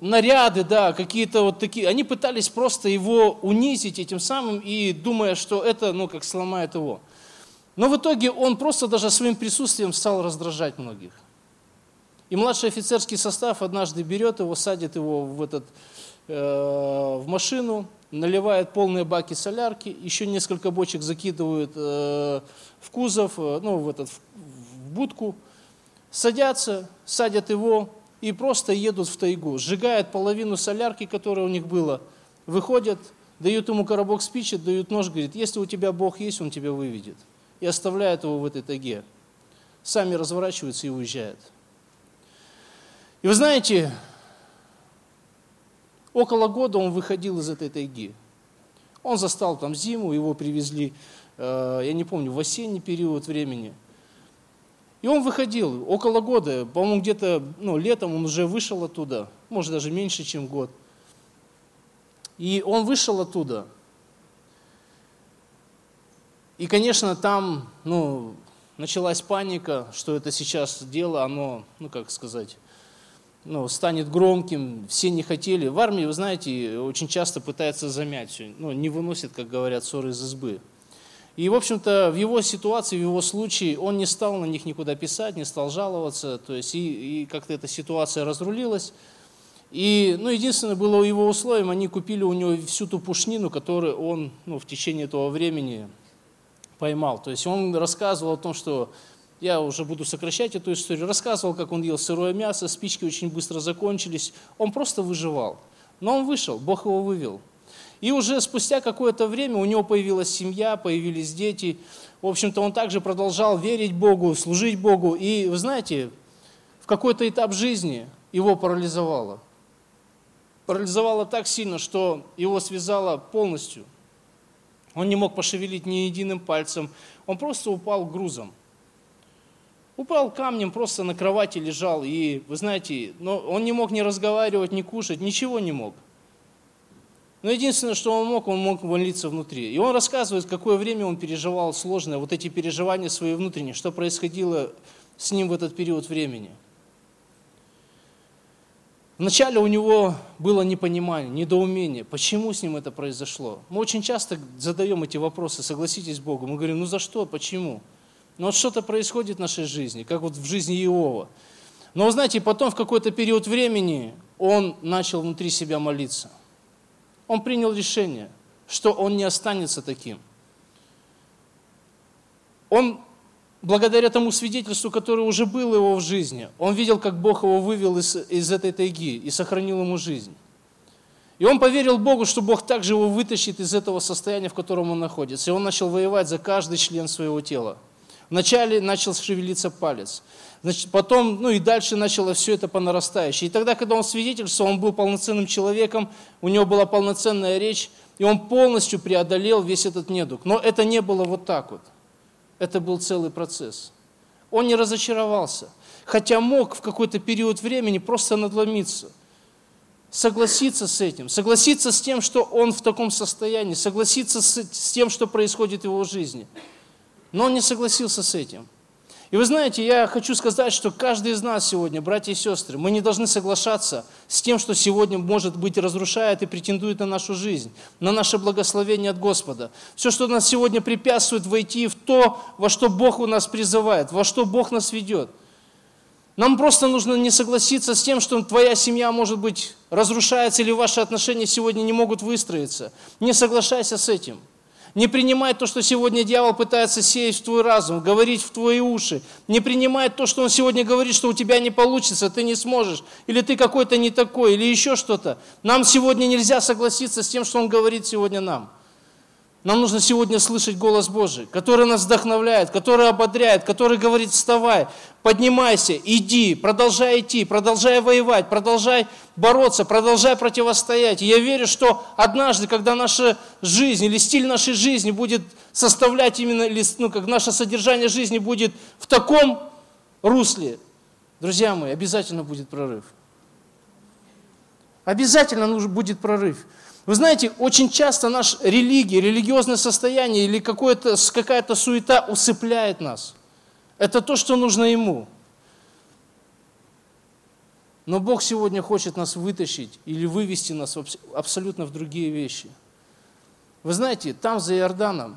наряды, да, какие-то вот такие. Они пытались просто его унизить этим самым и думая, что это, ну, как сломает его. Но в итоге он просто даже своим присутствием стал раздражать многих. И младший офицерский состав однажды берет его, садит его в, этот, э, в машину, наливает полные баки солярки, еще несколько бочек закидывают э, в кузов, э, ну, в, этот, будку, садятся, садят его, и просто едут в тайгу, сжигают половину солярки, которая у них была, выходят, дают ему коробок спичек, дают нож, говорит, если у тебя Бог есть, Он тебя выведет. И оставляют его в этой тайге. Сами разворачиваются и уезжают. И вы знаете, около года он выходил из этой тайги. Он застал там зиму, его привезли, э, я не помню, в осенний период времени – и он выходил около года, по-моему, где-то ну, летом он уже вышел оттуда, может даже меньше, чем год. И он вышел оттуда. И, конечно, там ну, началась паника, что это сейчас дело, оно, ну как сказать, ну, станет громким, все не хотели. В армии, вы знаете, очень часто пытаются замять все, ну, не выносят, как говорят, ссоры из избы. И, в общем-то, в его ситуации, в его случае, он не стал на них никуда писать, не стал жаловаться, то есть и, и как-то эта ситуация разрулилась. И, ну, единственное было его условием, они купили у него всю ту пушнину, которую он, ну, в течение этого времени поймал. То есть он рассказывал о том, что я уже буду сокращать эту историю, рассказывал, как он ел сырое мясо, спички очень быстро закончились, он просто выживал. Но он вышел, Бог его вывел. И уже спустя какое-то время у него появилась семья, появились дети. В общем-то, он также продолжал верить Богу, служить Богу. И, вы знаете, в какой-то этап жизни его парализовало. Парализовало так сильно, что его связало полностью. Он не мог пошевелить ни единым пальцем. Он просто упал грузом. Упал камнем, просто на кровати лежал. И, вы знаете, но он не мог ни разговаривать, ни кушать, ничего не мог. Но единственное, что он мог, он мог молиться внутри. И он рассказывает, какое время он переживал сложное, вот эти переживания свои внутренние, что происходило с ним в этот период времени. Вначале у него было непонимание, недоумение, почему с ним это произошло. Мы очень часто задаем эти вопросы, согласитесь с Богом. Мы говорим, ну за что, почему? Ну вот что-то происходит в нашей жизни, как вот в жизни Иова. Но знаете, потом в какой-то период времени он начал внутри себя молиться – он принял решение, что он не останется таким. Он, благодаря тому свидетельству, которое уже было его в жизни, он видел, как Бог его вывел из, из этой тайги и сохранил ему жизнь. И он поверил Богу, что Бог также его вытащит из этого состояния, в котором он находится. И он начал воевать за каждый член своего тела. Вначале начал шевелиться палец. Значит, потом, ну и дальше начало все это по нарастающей. И тогда, когда он свидетельствовал, он был полноценным человеком, у него была полноценная речь, и он полностью преодолел весь этот недуг. Но это не было вот так вот. Это был целый процесс. Он не разочаровался, хотя мог в какой-то период времени просто надломиться, согласиться с этим, согласиться с тем, что он в таком состоянии, согласиться с, тем, что происходит в его жизни. Но он не согласился с этим. И вы знаете, я хочу сказать, что каждый из нас сегодня, братья и сестры, мы не должны соглашаться с тем, что сегодня, может быть, разрушает и претендует на нашу жизнь, на наше благословение от Господа. Все, что нас сегодня препятствует войти в то, во что Бог у нас призывает, во что Бог нас ведет. Нам просто нужно не согласиться с тем, что твоя семья, может быть, разрушается или ваши отношения сегодня не могут выстроиться. Не соглашайся с этим. Не принимай то, что сегодня дьявол пытается сеять в твой разум, говорить в твои уши. Не принимай то, что он сегодня говорит, что у тебя не получится, ты не сможешь, или ты какой-то не такой, или еще что-то. Нам сегодня нельзя согласиться с тем, что он говорит сегодня нам. Нам нужно сегодня слышать голос Божий, который нас вдохновляет, который ободряет, который говорит, вставай, поднимайся, иди, продолжай идти, продолжай воевать, продолжай бороться, продолжай противостоять. И я верю, что однажды, когда наша жизнь или стиль нашей жизни будет составлять именно, ну, как наше содержание жизни будет в таком русле, друзья мои, обязательно будет прорыв. Обязательно нужен будет прорыв. Вы знаете, очень часто наша религия, религиозное состояние или какая-то суета усыпляет нас. Это то, что нужно Ему. Но Бог сегодня хочет нас вытащить или вывести нас абсолютно в другие вещи. Вы знаете, там за Иорданом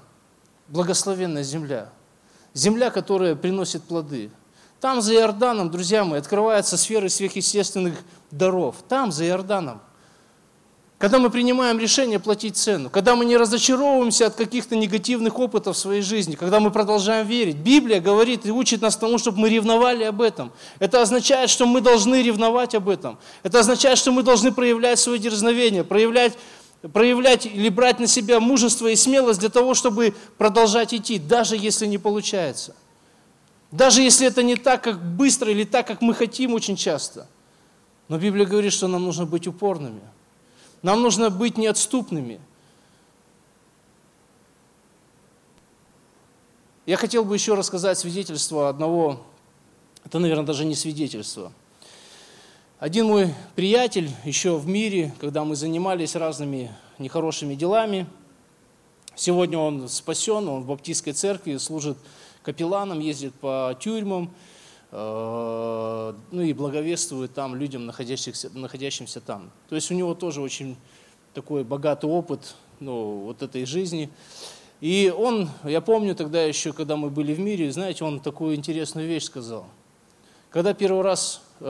благословенная земля. Земля, которая приносит плоды. Там за Иорданом, друзья мои, открываются сферы сверхъестественных даров. Там за Иорданом. Когда мы принимаем решение платить цену, когда мы не разочаровываемся от каких-то негативных опытов в своей жизни, когда мы продолжаем верить. Библия говорит и учит нас тому, чтобы мы ревновали об этом. Это означает, что мы должны ревновать об этом. Это означает, что мы должны проявлять свое дерзновение, проявлять, проявлять или брать на себя мужество и смелость для того, чтобы продолжать идти, даже если не получается. Даже если это не так, как быстро или так, как мы хотим очень часто. Но Библия говорит, что нам нужно быть упорными – нам нужно быть неотступными. Я хотел бы еще рассказать свидетельство одного, это, наверное, даже не свидетельство. Один мой приятель еще в мире, когда мы занимались разными нехорошими делами, сегодня он спасен, он в баптистской церкви служит капелланом, ездит по тюрьмам, ну и благовествует там людям, находящихся, находящимся там. То есть у него тоже очень такой богатый опыт ну, вот этой жизни. И он, я помню тогда еще, когда мы были в мире, знаете, он такую интересную вещь сказал. Когда первый раз э,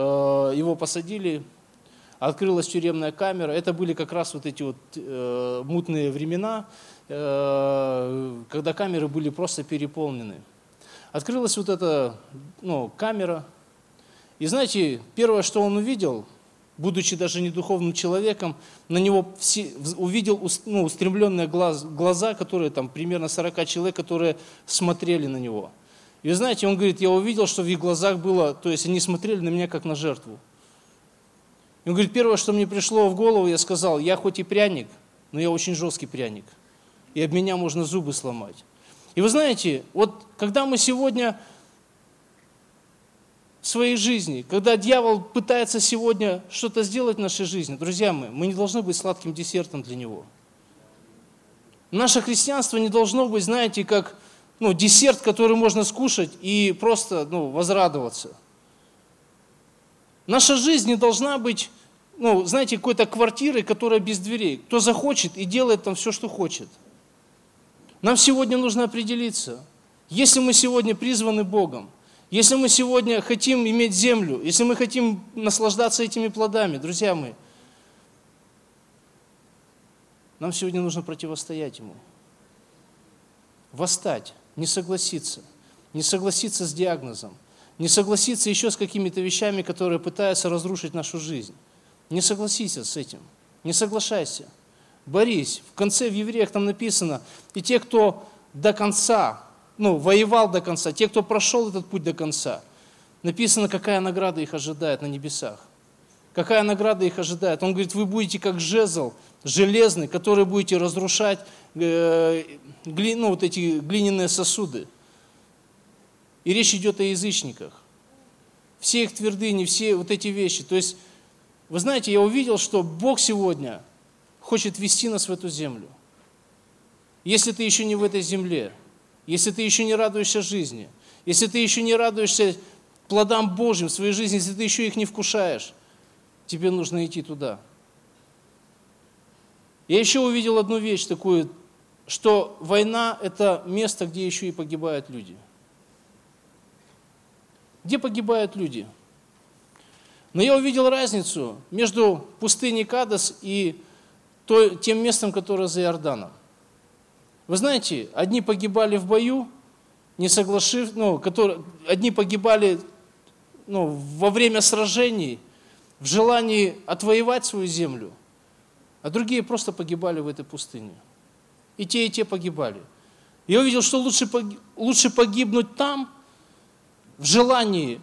его посадили, открылась тюремная камера, это были как раз вот эти вот э, мутные времена, э, когда камеры были просто переполнены. Открылась вот эта ну, камера. И знаете, первое, что он увидел, будучи даже не духовным человеком, на него все, увидел ну, устремленные глаз, глаза, которые там примерно 40 человек, которые смотрели на него. И вы знаете, он говорит, я увидел, что в их глазах было, то есть они смотрели на меня как на жертву. И он говорит, первое, что мне пришло в голову, я сказал, я хоть и пряник, но я очень жесткий пряник. И об меня можно зубы сломать. И вы знаете, вот когда мы сегодня в своей жизни, когда дьявол пытается сегодня что-то сделать в нашей жизни, друзья мои, мы не должны быть сладким десертом для него. Наше христианство не должно быть, знаете, как ну, десерт, который можно скушать и просто ну, возрадоваться. Наша жизнь не должна быть, ну, знаете, какой-то квартирой, которая без дверей. Кто захочет и делает там все, что хочет – нам сегодня нужно определиться, если мы сегодня призваны Богом, если мы сегодня хотим иметь землю, если мы хотим наслаждаться этими плодами, друзья мои, нам сегодня нужно противостоять Ему. Восстать, не согласиться, не согласиться с диагнозом, не согласиться еще с какими-то вещами, которые пытаются разрушить нашу жизнь. Не согласиться с этим, не соглашайся – борись. В конце в евреях там написано, и те, кто до конца, ну, воевал до конца, те, кто прошел этот путь до конца, написано, какая награда их ожидает на небесах. Какая награда их ожидает? Он говорит, вы будете как жезл железный, который будете разрушать э, гли, ну, вот эти глиняные сосуды. И речь идет о язычниках. Все их твердыни, все вот эти вещи. То есть, вы знаете, я увидел, что Бог сегодня – хочет вести нас в эту землю. Если ты еще не в этой земле, если ты еще не радуешься жизни, если ты еще не радуешься плодам Божьим в своей жизни, если ты еще их не вкушаешь, тебе нужно идти туда. Я еще увидел одну вещь такую, что война – это место, где еще и погибают люди. Где погибают люди? Но я увидел разницу между пустыней Кадас и той, тем местом, которое за Иорданом. Вы знаете, одни погибали в бою, не соглашив, ну, которые, одни погибали ну, во время сражений, в желании отвоевать свою землю, а другие просто погибали в этой пустыне. И те, и те погибали. Я увидел, что лучше, лучше погибнуть там, в желании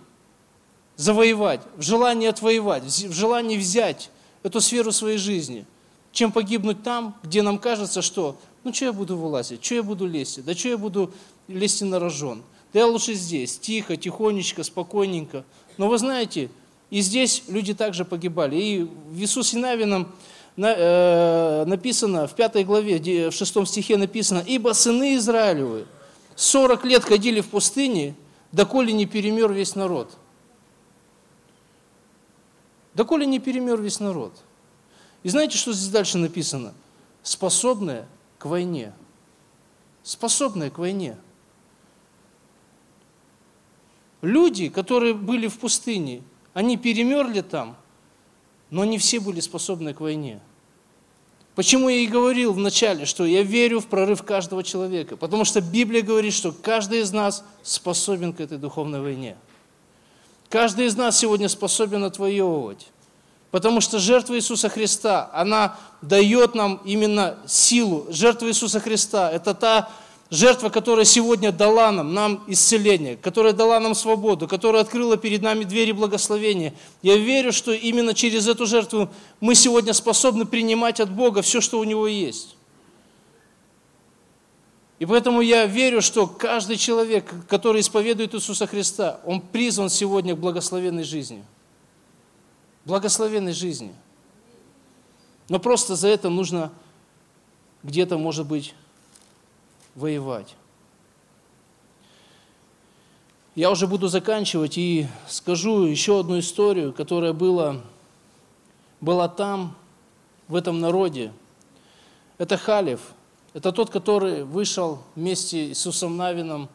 завоевать, в желании отвоевать, в желании взять эту сферу своей жизни, чем погибнуть там, где нам кажется, что ну что я буду вылазить, что я буду лезть, да что я буду лезть на рожон. Да я лучше здесь, тихо, тихонечко, спокойненько. Но вы знаете, и здесь люди также погибали. И в Иисусе Навином э, написано, в пятой главе, в шестом стихе написано, «Ибо сыны Израилевы 40 лет ходили в пустыне, доколе не перемер весь народ». Доколе не перемер весь народ. И знаете, что здесь дальше написано? Способная к войне. Способная к войне. Люди, которые были в пустыне, они перемерли там, но не все были способны к войне. Почему я и говорил вначале, что я верю в прорыв каждого человека? Потому что Библия говорит, что каждый из нас способен к этой духовной войне. Каждый из нас сегодня способен отвоевывать. Потому что жертва Иисуса Христа, она дает нам именно силу. Жертва Иисуса Христа – это та Жертва, которая сегодня дала нам, нам исцеление, которая дала нам свободу, которая открыла перед нами двери благословения. Я верю, что именно через эту жертву мы сегодня способны принимать от Бога все, что у Него есть. И поэтому я верю, что каждый человек, который исповедует Иисуса Христа, он призван сегодня к благословенной жизни. Благословенной жизни. Но просто за это нужно где-то, может быть, воевать. Я уже буду заканчивать и скажу еще одну историю, которая была, была там, в этом народе. Это Халев. Это тот, который вышел вместе с Иисусом Навином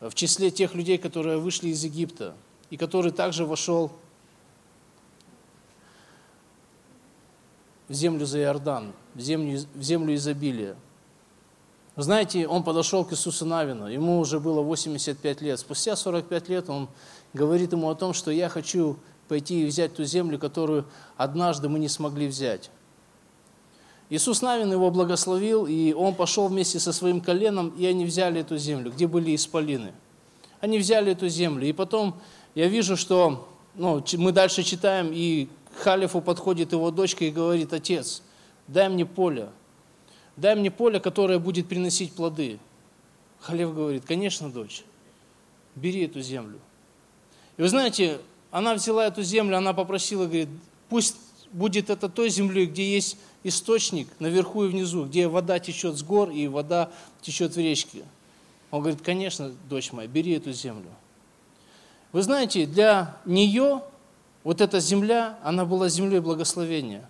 в числе тех людей, которые вышли из Египта, и который также вошел в землю за Иордан, в землю, в землю изобилия. Знаете, он подошел к Иисусу Навину, ему уже было 85 лет. Спустя 45 лет он говорит ему о том, что я хочу пойти и взять ту землю, которую однажды мы не смогли взять. Иисус Навин его благословил, и он пошел вместе со своим коленом, и они взяли эту землю, где были исполины. Они взяли эту землю, и потом я вижу, что ну, мы дальше читаем, и к Халифу подходит его дочка и говорит, отец, дай мне поле, дай мне поле, которое будет приносить плоды. Халев говорит, конечно, дочь, бери эту землю. И вы знаете, она взяла эту землю, она попросила, говорит, пусть будет это той землей, где есть источник наверху и внизу, где вода течет с гор и вода течет в речке. Он говорит, конечно, дочь моя, бери эту землю. Вы знаете, для нее вот эта земля, она была землей благословения.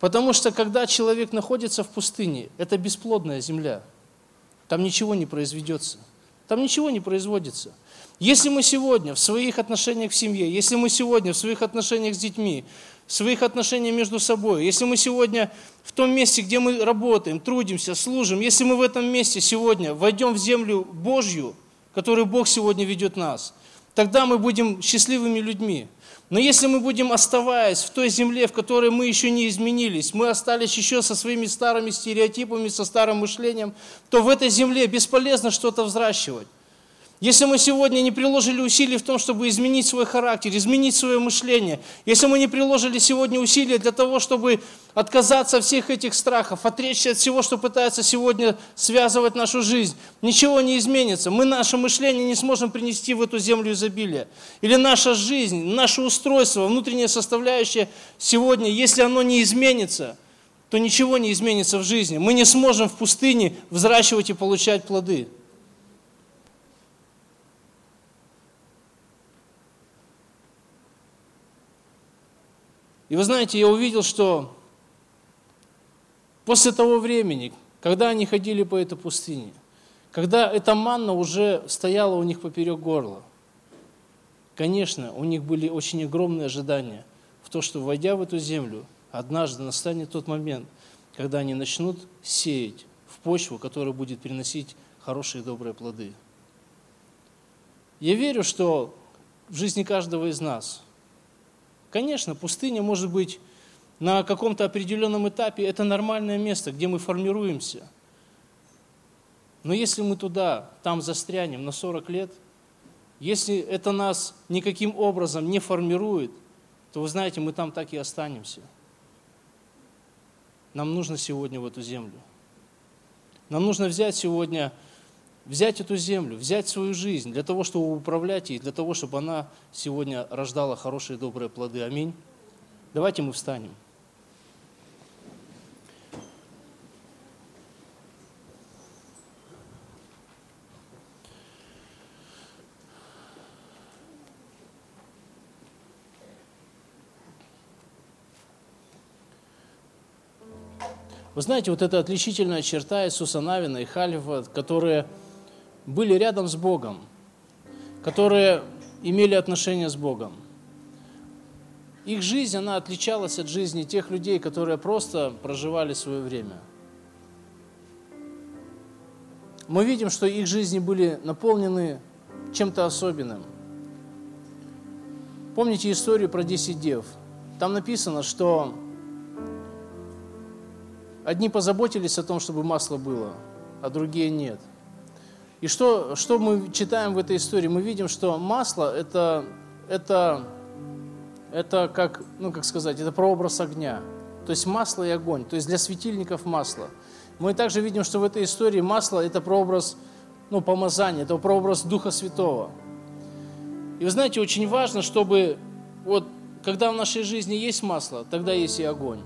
Потому что когда человек находится в пустыне, это бесплодная земля. Там ничего не произведется. Там ничего не производится. Если мы сегодня в своих отношениях в семье, если мы сегодня в своих отношениях с детьми, в своих отношениях между собой, если мы сегодня в том месте, где мы работаем, трудимся, служим, если мы в этом месте сегодня войдем в землю Божью, которую Бог сегодня ведет нас, тогда мы будем счастливыми людьми. Но если мы будем оставаясь в той земле, в которой мы еще не изменились, мы остались еще со своими старыми стереотипами, со старым мышлением, то в этой земле бесполезно что-то взращивать. Если мы сегодня не приложили усилий в том, чтобы изменить свой характер, изменить свое мышление, если мы не приложили сегодня усилия для того, чтобы отказаться от всех этих страхов, отречься от всего, что пытается сегодня связывать нашу жизнь, ничего не изменится. Мы наше мышление не сможем принести в эту землю изобилия. Или наша жизнь, наше устройство, внутренняя составляющая сегодня, если оно не изменится, то ничего не изменится в жизни. Мы не сможем в пустыне взращивать и получать плоды. И вы знаете, я увидел, что после того времени, когда они ходили по этой пустыне, когда эта манна уже стояла у них поперек горла, конечно, у них были очень огромные ожидания, в то, что, войдя в эту землю, однажды настанет тот момент, когда они начнут сеять в почву, которая будет приносить хорошие и добрые плоды. Я верю, что в жизни каждого из нас, конечно, пустыня может быть на каком-то определенном этапе, это нормальное место, где мы формируемся. Но если мы туда, там застрянем на 40 лет, если это нас никаким образом не формирует, то вы знаете, мы там так и останемся. Нам нужно сегодня в эту землю. Нам нужно взять сегодня взять эту землю, взять свою жизнь для того, чтобы управлять ей, для того, чтобы она сегодня рождала хорошие добрые плоды. Аминь. Давайте мы встанем. Вы знаете, вот эта отличительная черта Иисуса Навина и Халифа, которые были рядом с Богом, которые имели отношения с Богом. Их жизнь, она отличалась от жизни тех людей, которые просто проживали свое время. Мы видим, что их жизни были наполнены чем-то особенным. Помните историю про 10 дев? Там написано, что одни позаботились о том, чтобы масло было, а другие нет – и что, что мы читаем в этой истории? Мы видим, что масло это, это, это как, ну, как сказать, это прообраз огня. То есть масло и огонь, то есть для светильников масло. Мы также видим, что в этой истории масло это прообраз ну, помазания, это прообраз Духа Святого. И вы знаете, очень важно, чтобы вот когда в нашей жизни есть масло, тогда есть и огонь.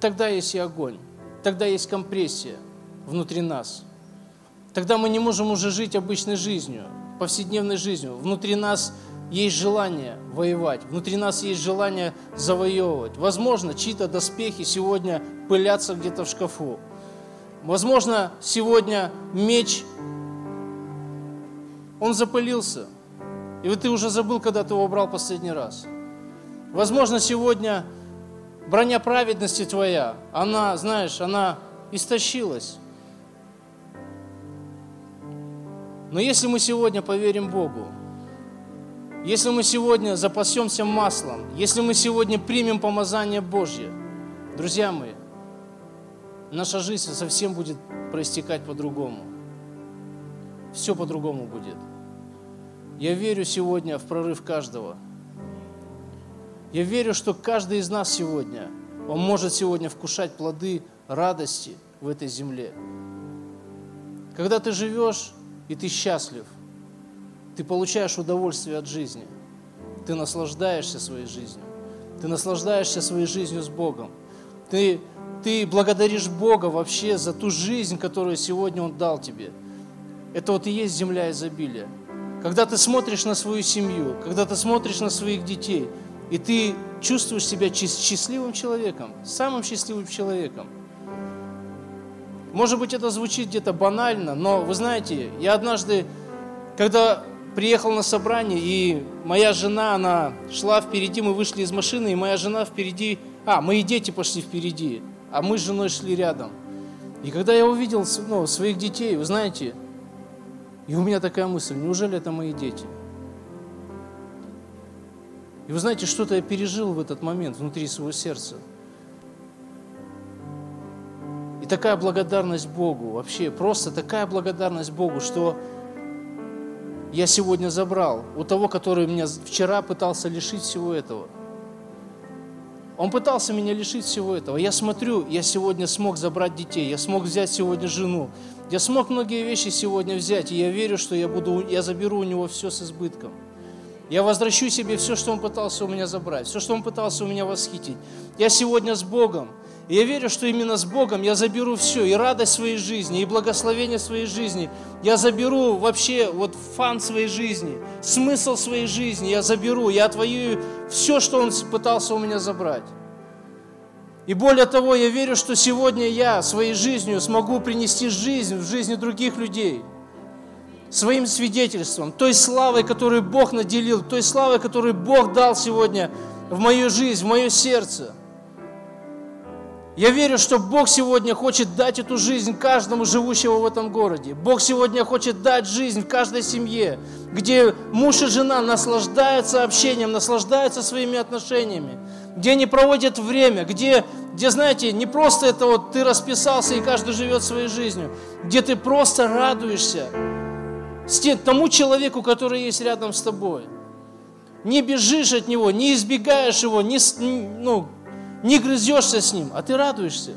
Тогда есть и огонь. Тогда есть компрессия внутри нас – Тогда мы не можем уже жить обычной жизнью, повседневной жизнью. Внутри нас есть желание воевать, внутри нас есть желание завоевывать. Возможно, чьи-то доспехи сегодня пылятся где-то в шкафу. Возможно, сегодня меч, он запылился. И вот ты уже забыл, когда ты его брал последний раз. Возможно, сегодня броня праведности твоя, она, знаешь, она истощилась. Но если мы сегодня поверим Богу, если мы сегодня запасемся маслом, если мы сегодня примем помазание Божье, друзья мои, наша жизнь совсем будет проистекать по-другому. Все по-другому будет. Я верю сегодня в прорыв каждого. Я верю, что каждый из нас сегодня, он может сегодня вкушать плоды радости в этой земле. Когда ты живешь и ты счастлив. Ты получаешь удовольствие от жизни. Ты наслаждаешься своей жизнью. Ты наслаждаешься своей жизнью с Богом. Ты, ты благодаришь Бога вообще за ту жизнь, которую сегодня Он дал тебе. Это вот и есть земля изобилия. Когда ты смотришь на свою семью, когда ты смотришь на своих детей, и ты чувствуешь себя счастливым человеком, самым счастливым человеком – может быть, это звучит где-то банально, но вы знаете, я однажды, когда приехал на собрание, и моя жена, она шла впереди, мы вышли из машины, и моя жена впереди, а, мои дети пошли впереди, а мы с женой шли рядом. И когда я увидел ну, своих детей, вы знаете, и у меня такая мысль, неужели это мои дети? И вы знаете, что-то я пережил в этот момент внутри своего сердца – такая благодарность Богу, вообще просто такая благодарность Богу, что я сегодня забрал у того, который меня вчера пытался лишить всего этого. Он пытался меня лишить всего этого. Я смотрю, я сегодня смог забрать детей, я смог взять сегодня жену, я смог многие вещи сегодня взять, и я верю, что я, буду, я заберу у него все с избытком. Я возвращу себе все, что он пытался у меня забрать, все, что он пытался у меня восхитить. Я сегодня с Богом, и я верю, что именно с Богом я заберу все, и радость своей жизни, и благословение своей жизни. Я заберу вообще вот фан своей жизни, смысл своей жизни. Я заберу, я отвоюю все, что Он пытался у меня забрать. И более того, я верю, что сегодня я своей жизнью смогу принести жизнь в жизни других людей. Своим свидетельством, той славой, которую Бог наделил, той славой, которую Бог дал сегодня в мою жизнь, в мое сердце. Я верю, что Бог сегодня хочет дать эту жизнь каждому живущему в этом городе. Бог сегодня хочет дать жизнь в каждой семье, где муж и жена наслаждаются общением, наслаждаются своими отношениями, где они проводят время, где, где, знаете, не просто это вот ты расписался и каждый живет своей жизнью, где ты просто радуешься тому человеку, который есть рядом с тобой. Не бежишь от него, не избегаешь его, не, ну, не грызешься с ним, а ты радуешься.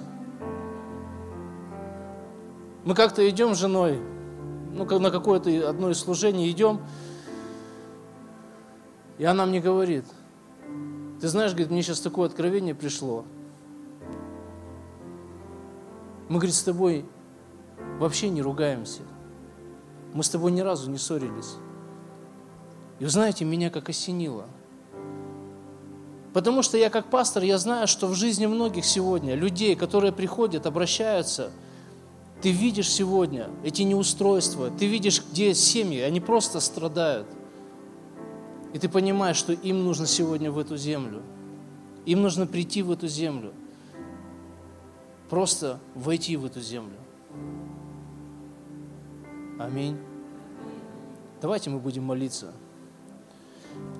Мы как-то идем с женой, ну, на какое-то одно из служений идем, и она мне говорит, ты знаешь, говорит, мне сейчас такое откровение пришло. Мы, говорит, с тобой вообще не ругаемся. Мы с тобой ни разу не ссорились. И вы знаете, меня как осенило – Потому что я как пастор, я знаю, что в жизни многих сегодня, людей, которые приходят, обращаются, ты видишь сегодня эти неустройства, ты видишь, где семьи, они просто страдают. И ты понимаешь, что им нужно сегодня в эту землю. Им нужно прийти в эту землю. Просто войти в эту землю. Аминь. Давайте мы будем молиться.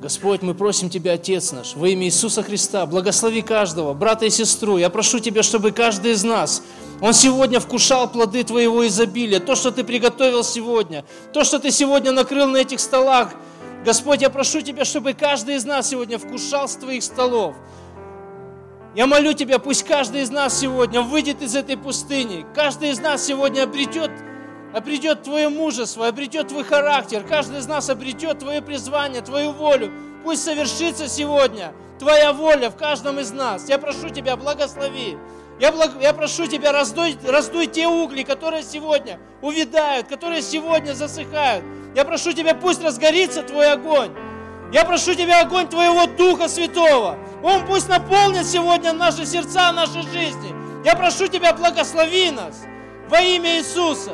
Господь, мы просим Тебя, Отец наш, во имя Иисуса Христа, благослови каждого, брата и сестру. Я прошу Тебя, чтобы каждый из нас, он сегодня вкушал плоды Твоего изобилия, то, что Ты приготовил сегодня, то, что Ты сегодня накрыл на этих столах. Господь, я прошу Тебя, чтобы каждый из нас сегодня вкушал с Твоих столов. Я молю Тебя, пусть каждый из нас сегодня выйдет из этой пустыни, каждый из нас сегодня обретет обретет Твое мужество, обретет Твой характер. Каждый из нас обретет Твое призвание, Твою волю. Пусть совершится сегодня Твоя воля в каждом из нас. Я прошу Тебя, благослови. Я, благ... я прошу Тебя, раздуй, раздуй те угли, которые сегодня увядают, которые сегодня засыхают. Я прошу Тебя, пусть разгорится Твой огонь. Я прошу Тебя, огонь Твоего Духа Святого. Он пусть наполнит сегодня наши сердца, наши жизни. Я прошу Тебя, благослови нас во имя Иисуса.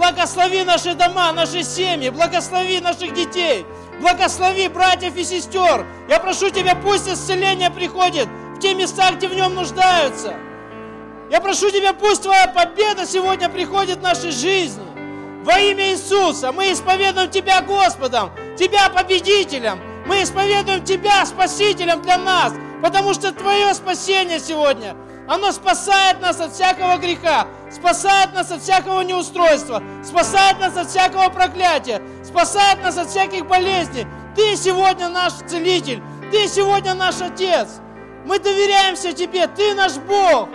Благослови наши дома, наши семьи, благослови наших детей, благослови братьев и сестер. Я прошу Тебя, пусть исцеление приходит в те места, где в нем нуждаются. Я прошу Тебя, пусть Твоя победа сегодня приходит в нашей жизни. Во имя Иисуса мы исповедуем Тебя Господом, Тебя победителем. Мы исповедуем Тебя Спасителем для нас, потому что Твое спасение сегодня – оно спасает нас от всякого греха, спасает нас от всякого неустройства, спасает нас от всякого проклятия, спасает нас от всяких болезней. Ты сегодня наш целитель, ты сегодня наш Отец. Мы доверяемся Тебе, Ты наш Бог.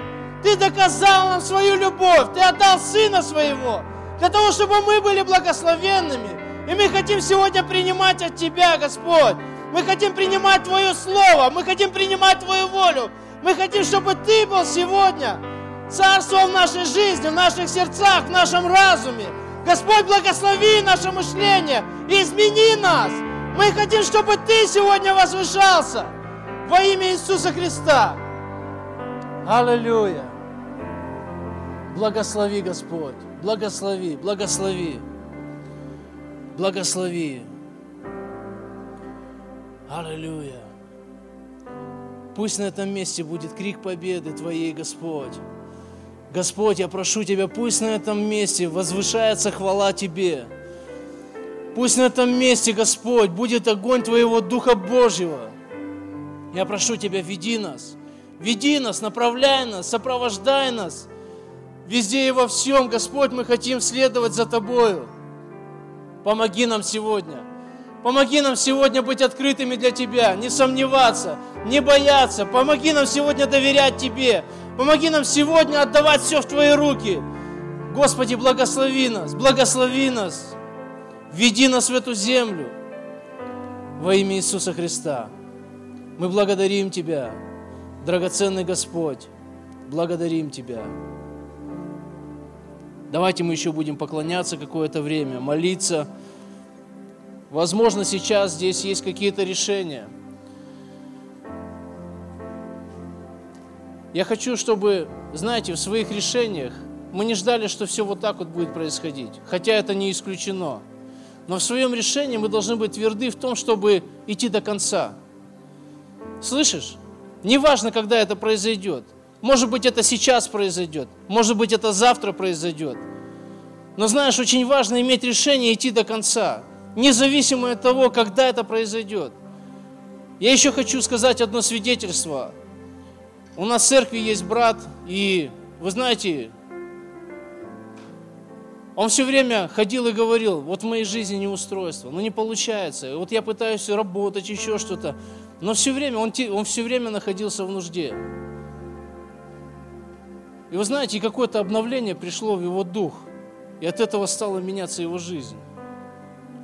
Ты доказал нам свою любовь, Ты отдал Сына Своего, для того, чтобы мы были благословенными. И мы хотим сегодня принимать от Тебя, Господь. Мы хотим принимать Твое Слово, мы хотим принимать Твою волю. Мы хотим, чтобы Ты был сегодня царством в нашей жизни, в наших сердцах, в нашем разуме. Господь, благослови наше мышление и измени нас. Мы хотим, чтобы Ты сегодня возвышался во имя Иисуса Христа. Аллилуйя. Благослови, Господь. Благослови, благослови. Благослови. Аллилуйя. Пусть на этом месте будет крик победы Твоей, Господь. Господь, я прошу Тебя, пусть на этом месте возвышается хвала Тебе. Пусть на этом месте, Господь, будет огонь Твоего Духа Божьего. Я прошу Тебя, веди нас, веди нас, направляй нас, сопровождай нас. Везде и во всем, Господь, мы хотим следовать за Тобою. Помоги нам сегодня – Помоги нам сегодня быть открытыми для Тебя, не сомневаться, не бояться. Помоги нам сегодня доверять Тебе. Помоги нам сегодня отдавать все в Твои руки. Господи, благослови нас, благослови нас. Веди нас в эту землю во имя Иисуса Христа. Мы благодарим Тебя, драгоценный Господь. Благодарим Тебя. Давайте мы еще будем поклоняться какое-то время, молиться. Возможно, сейчас здесь есть какие-то решения. Я хочу, чтобы, знаете, в своих решениях мы не ждали, что все вот так вот будет происходить, хотя это не исключено. Но в своем решении мы должны быть тверды в том, чтобы идти до конца. Слышишь? Неважно, когда это произойдет. Может быть, это сейчас произойдет. Может быть, это завтра произойдет. Но знаешь, очень важно иметь решение идти до конца, независимо от того, когда это произойдет. Я еще хочу сказать одно свидетельство. У нас в церкви есть брат, и вы знаете, он все время ходил и говорил, вот в моей жизни неустройство, но не получается. Вот я пытаюсь работать, еще что-то. Но все время, он, он все время находился в нужде. И вы знаете, какое-то обновление пришло в его дух. И от этого стала меняться его жизнь.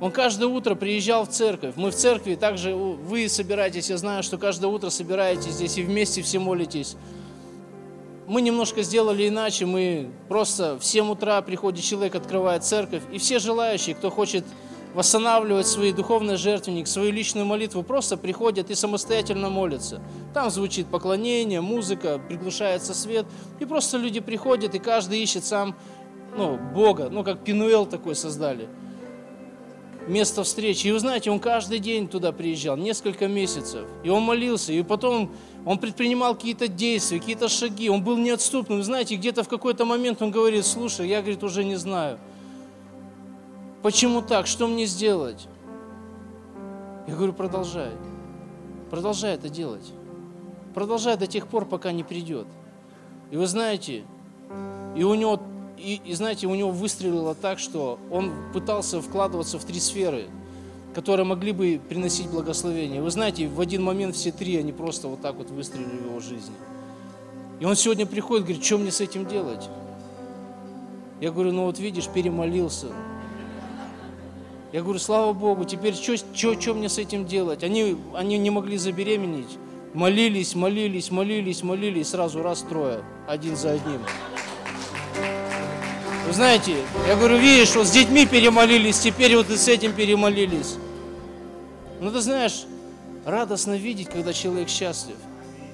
Он каждое утро приезжал в церковь. Мы в церкви, также вы собираетесь, я знаю, что каждое утро собираетесь здесь и вместе все молитесь. Мы немножко сделали иначе, мы просто в 7 утра приходит человек, открывает церковь, и все желающие, кто хочет восстанавливать свой духовный жертвенник, свою личную молитву, просто приходят и самостоятельно молятся. Там звучит поклонение, музыка, приглушается свет, и просто люди приходят, и каждый ищет сам ну, Бога, ну, как Пинуэл такой создали. Место встречи. И вы знаете, он каждый день туда приезжал, несколько месяцев. И он молился, и потом он предпринимал какие-то действия, какие-то шаги. Он был неотступным. Вы знаете, где-то в какой-то момент он говорит, слушай, я, говорит, уже не знаю. Почему так? Что мне сделать? Я говорю, продолжай. Продолжай это делать. Продолжай до тех пор, пока не придет. И вы знаете, и у него и, и знаете, у него выстрелило так, что он пытался вкладываться в три сферы, которые могли бы приносить благословение. Вы знаете, в один момент все три, они просто вот так вот выстрелили в его жизни. И он сегодня приходит, говорит, что мне с этим делать? Я говорю, ну вот видишь, перемолился. Я говорю, слава Богу, теперь что, мне с этим делать? Они, они не могли забеременеть. Молились, молились, молились, молились, сразу раз трое, один за одним. Знаете, я говорю, видишь, вот с детьми перемолились, теперь вот и с этим перемолились. Ну ты знаешь, радостно видеть, когда человек счастлив,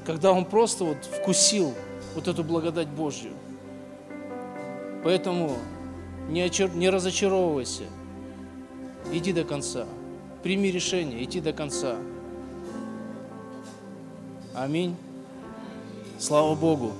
когда он просто вот вкусил вот эту благодать Божью. Поэтому не, очар... не разочаровывайся, иди до конца, прими решение, иди до конца. Аминь. Слава Богу.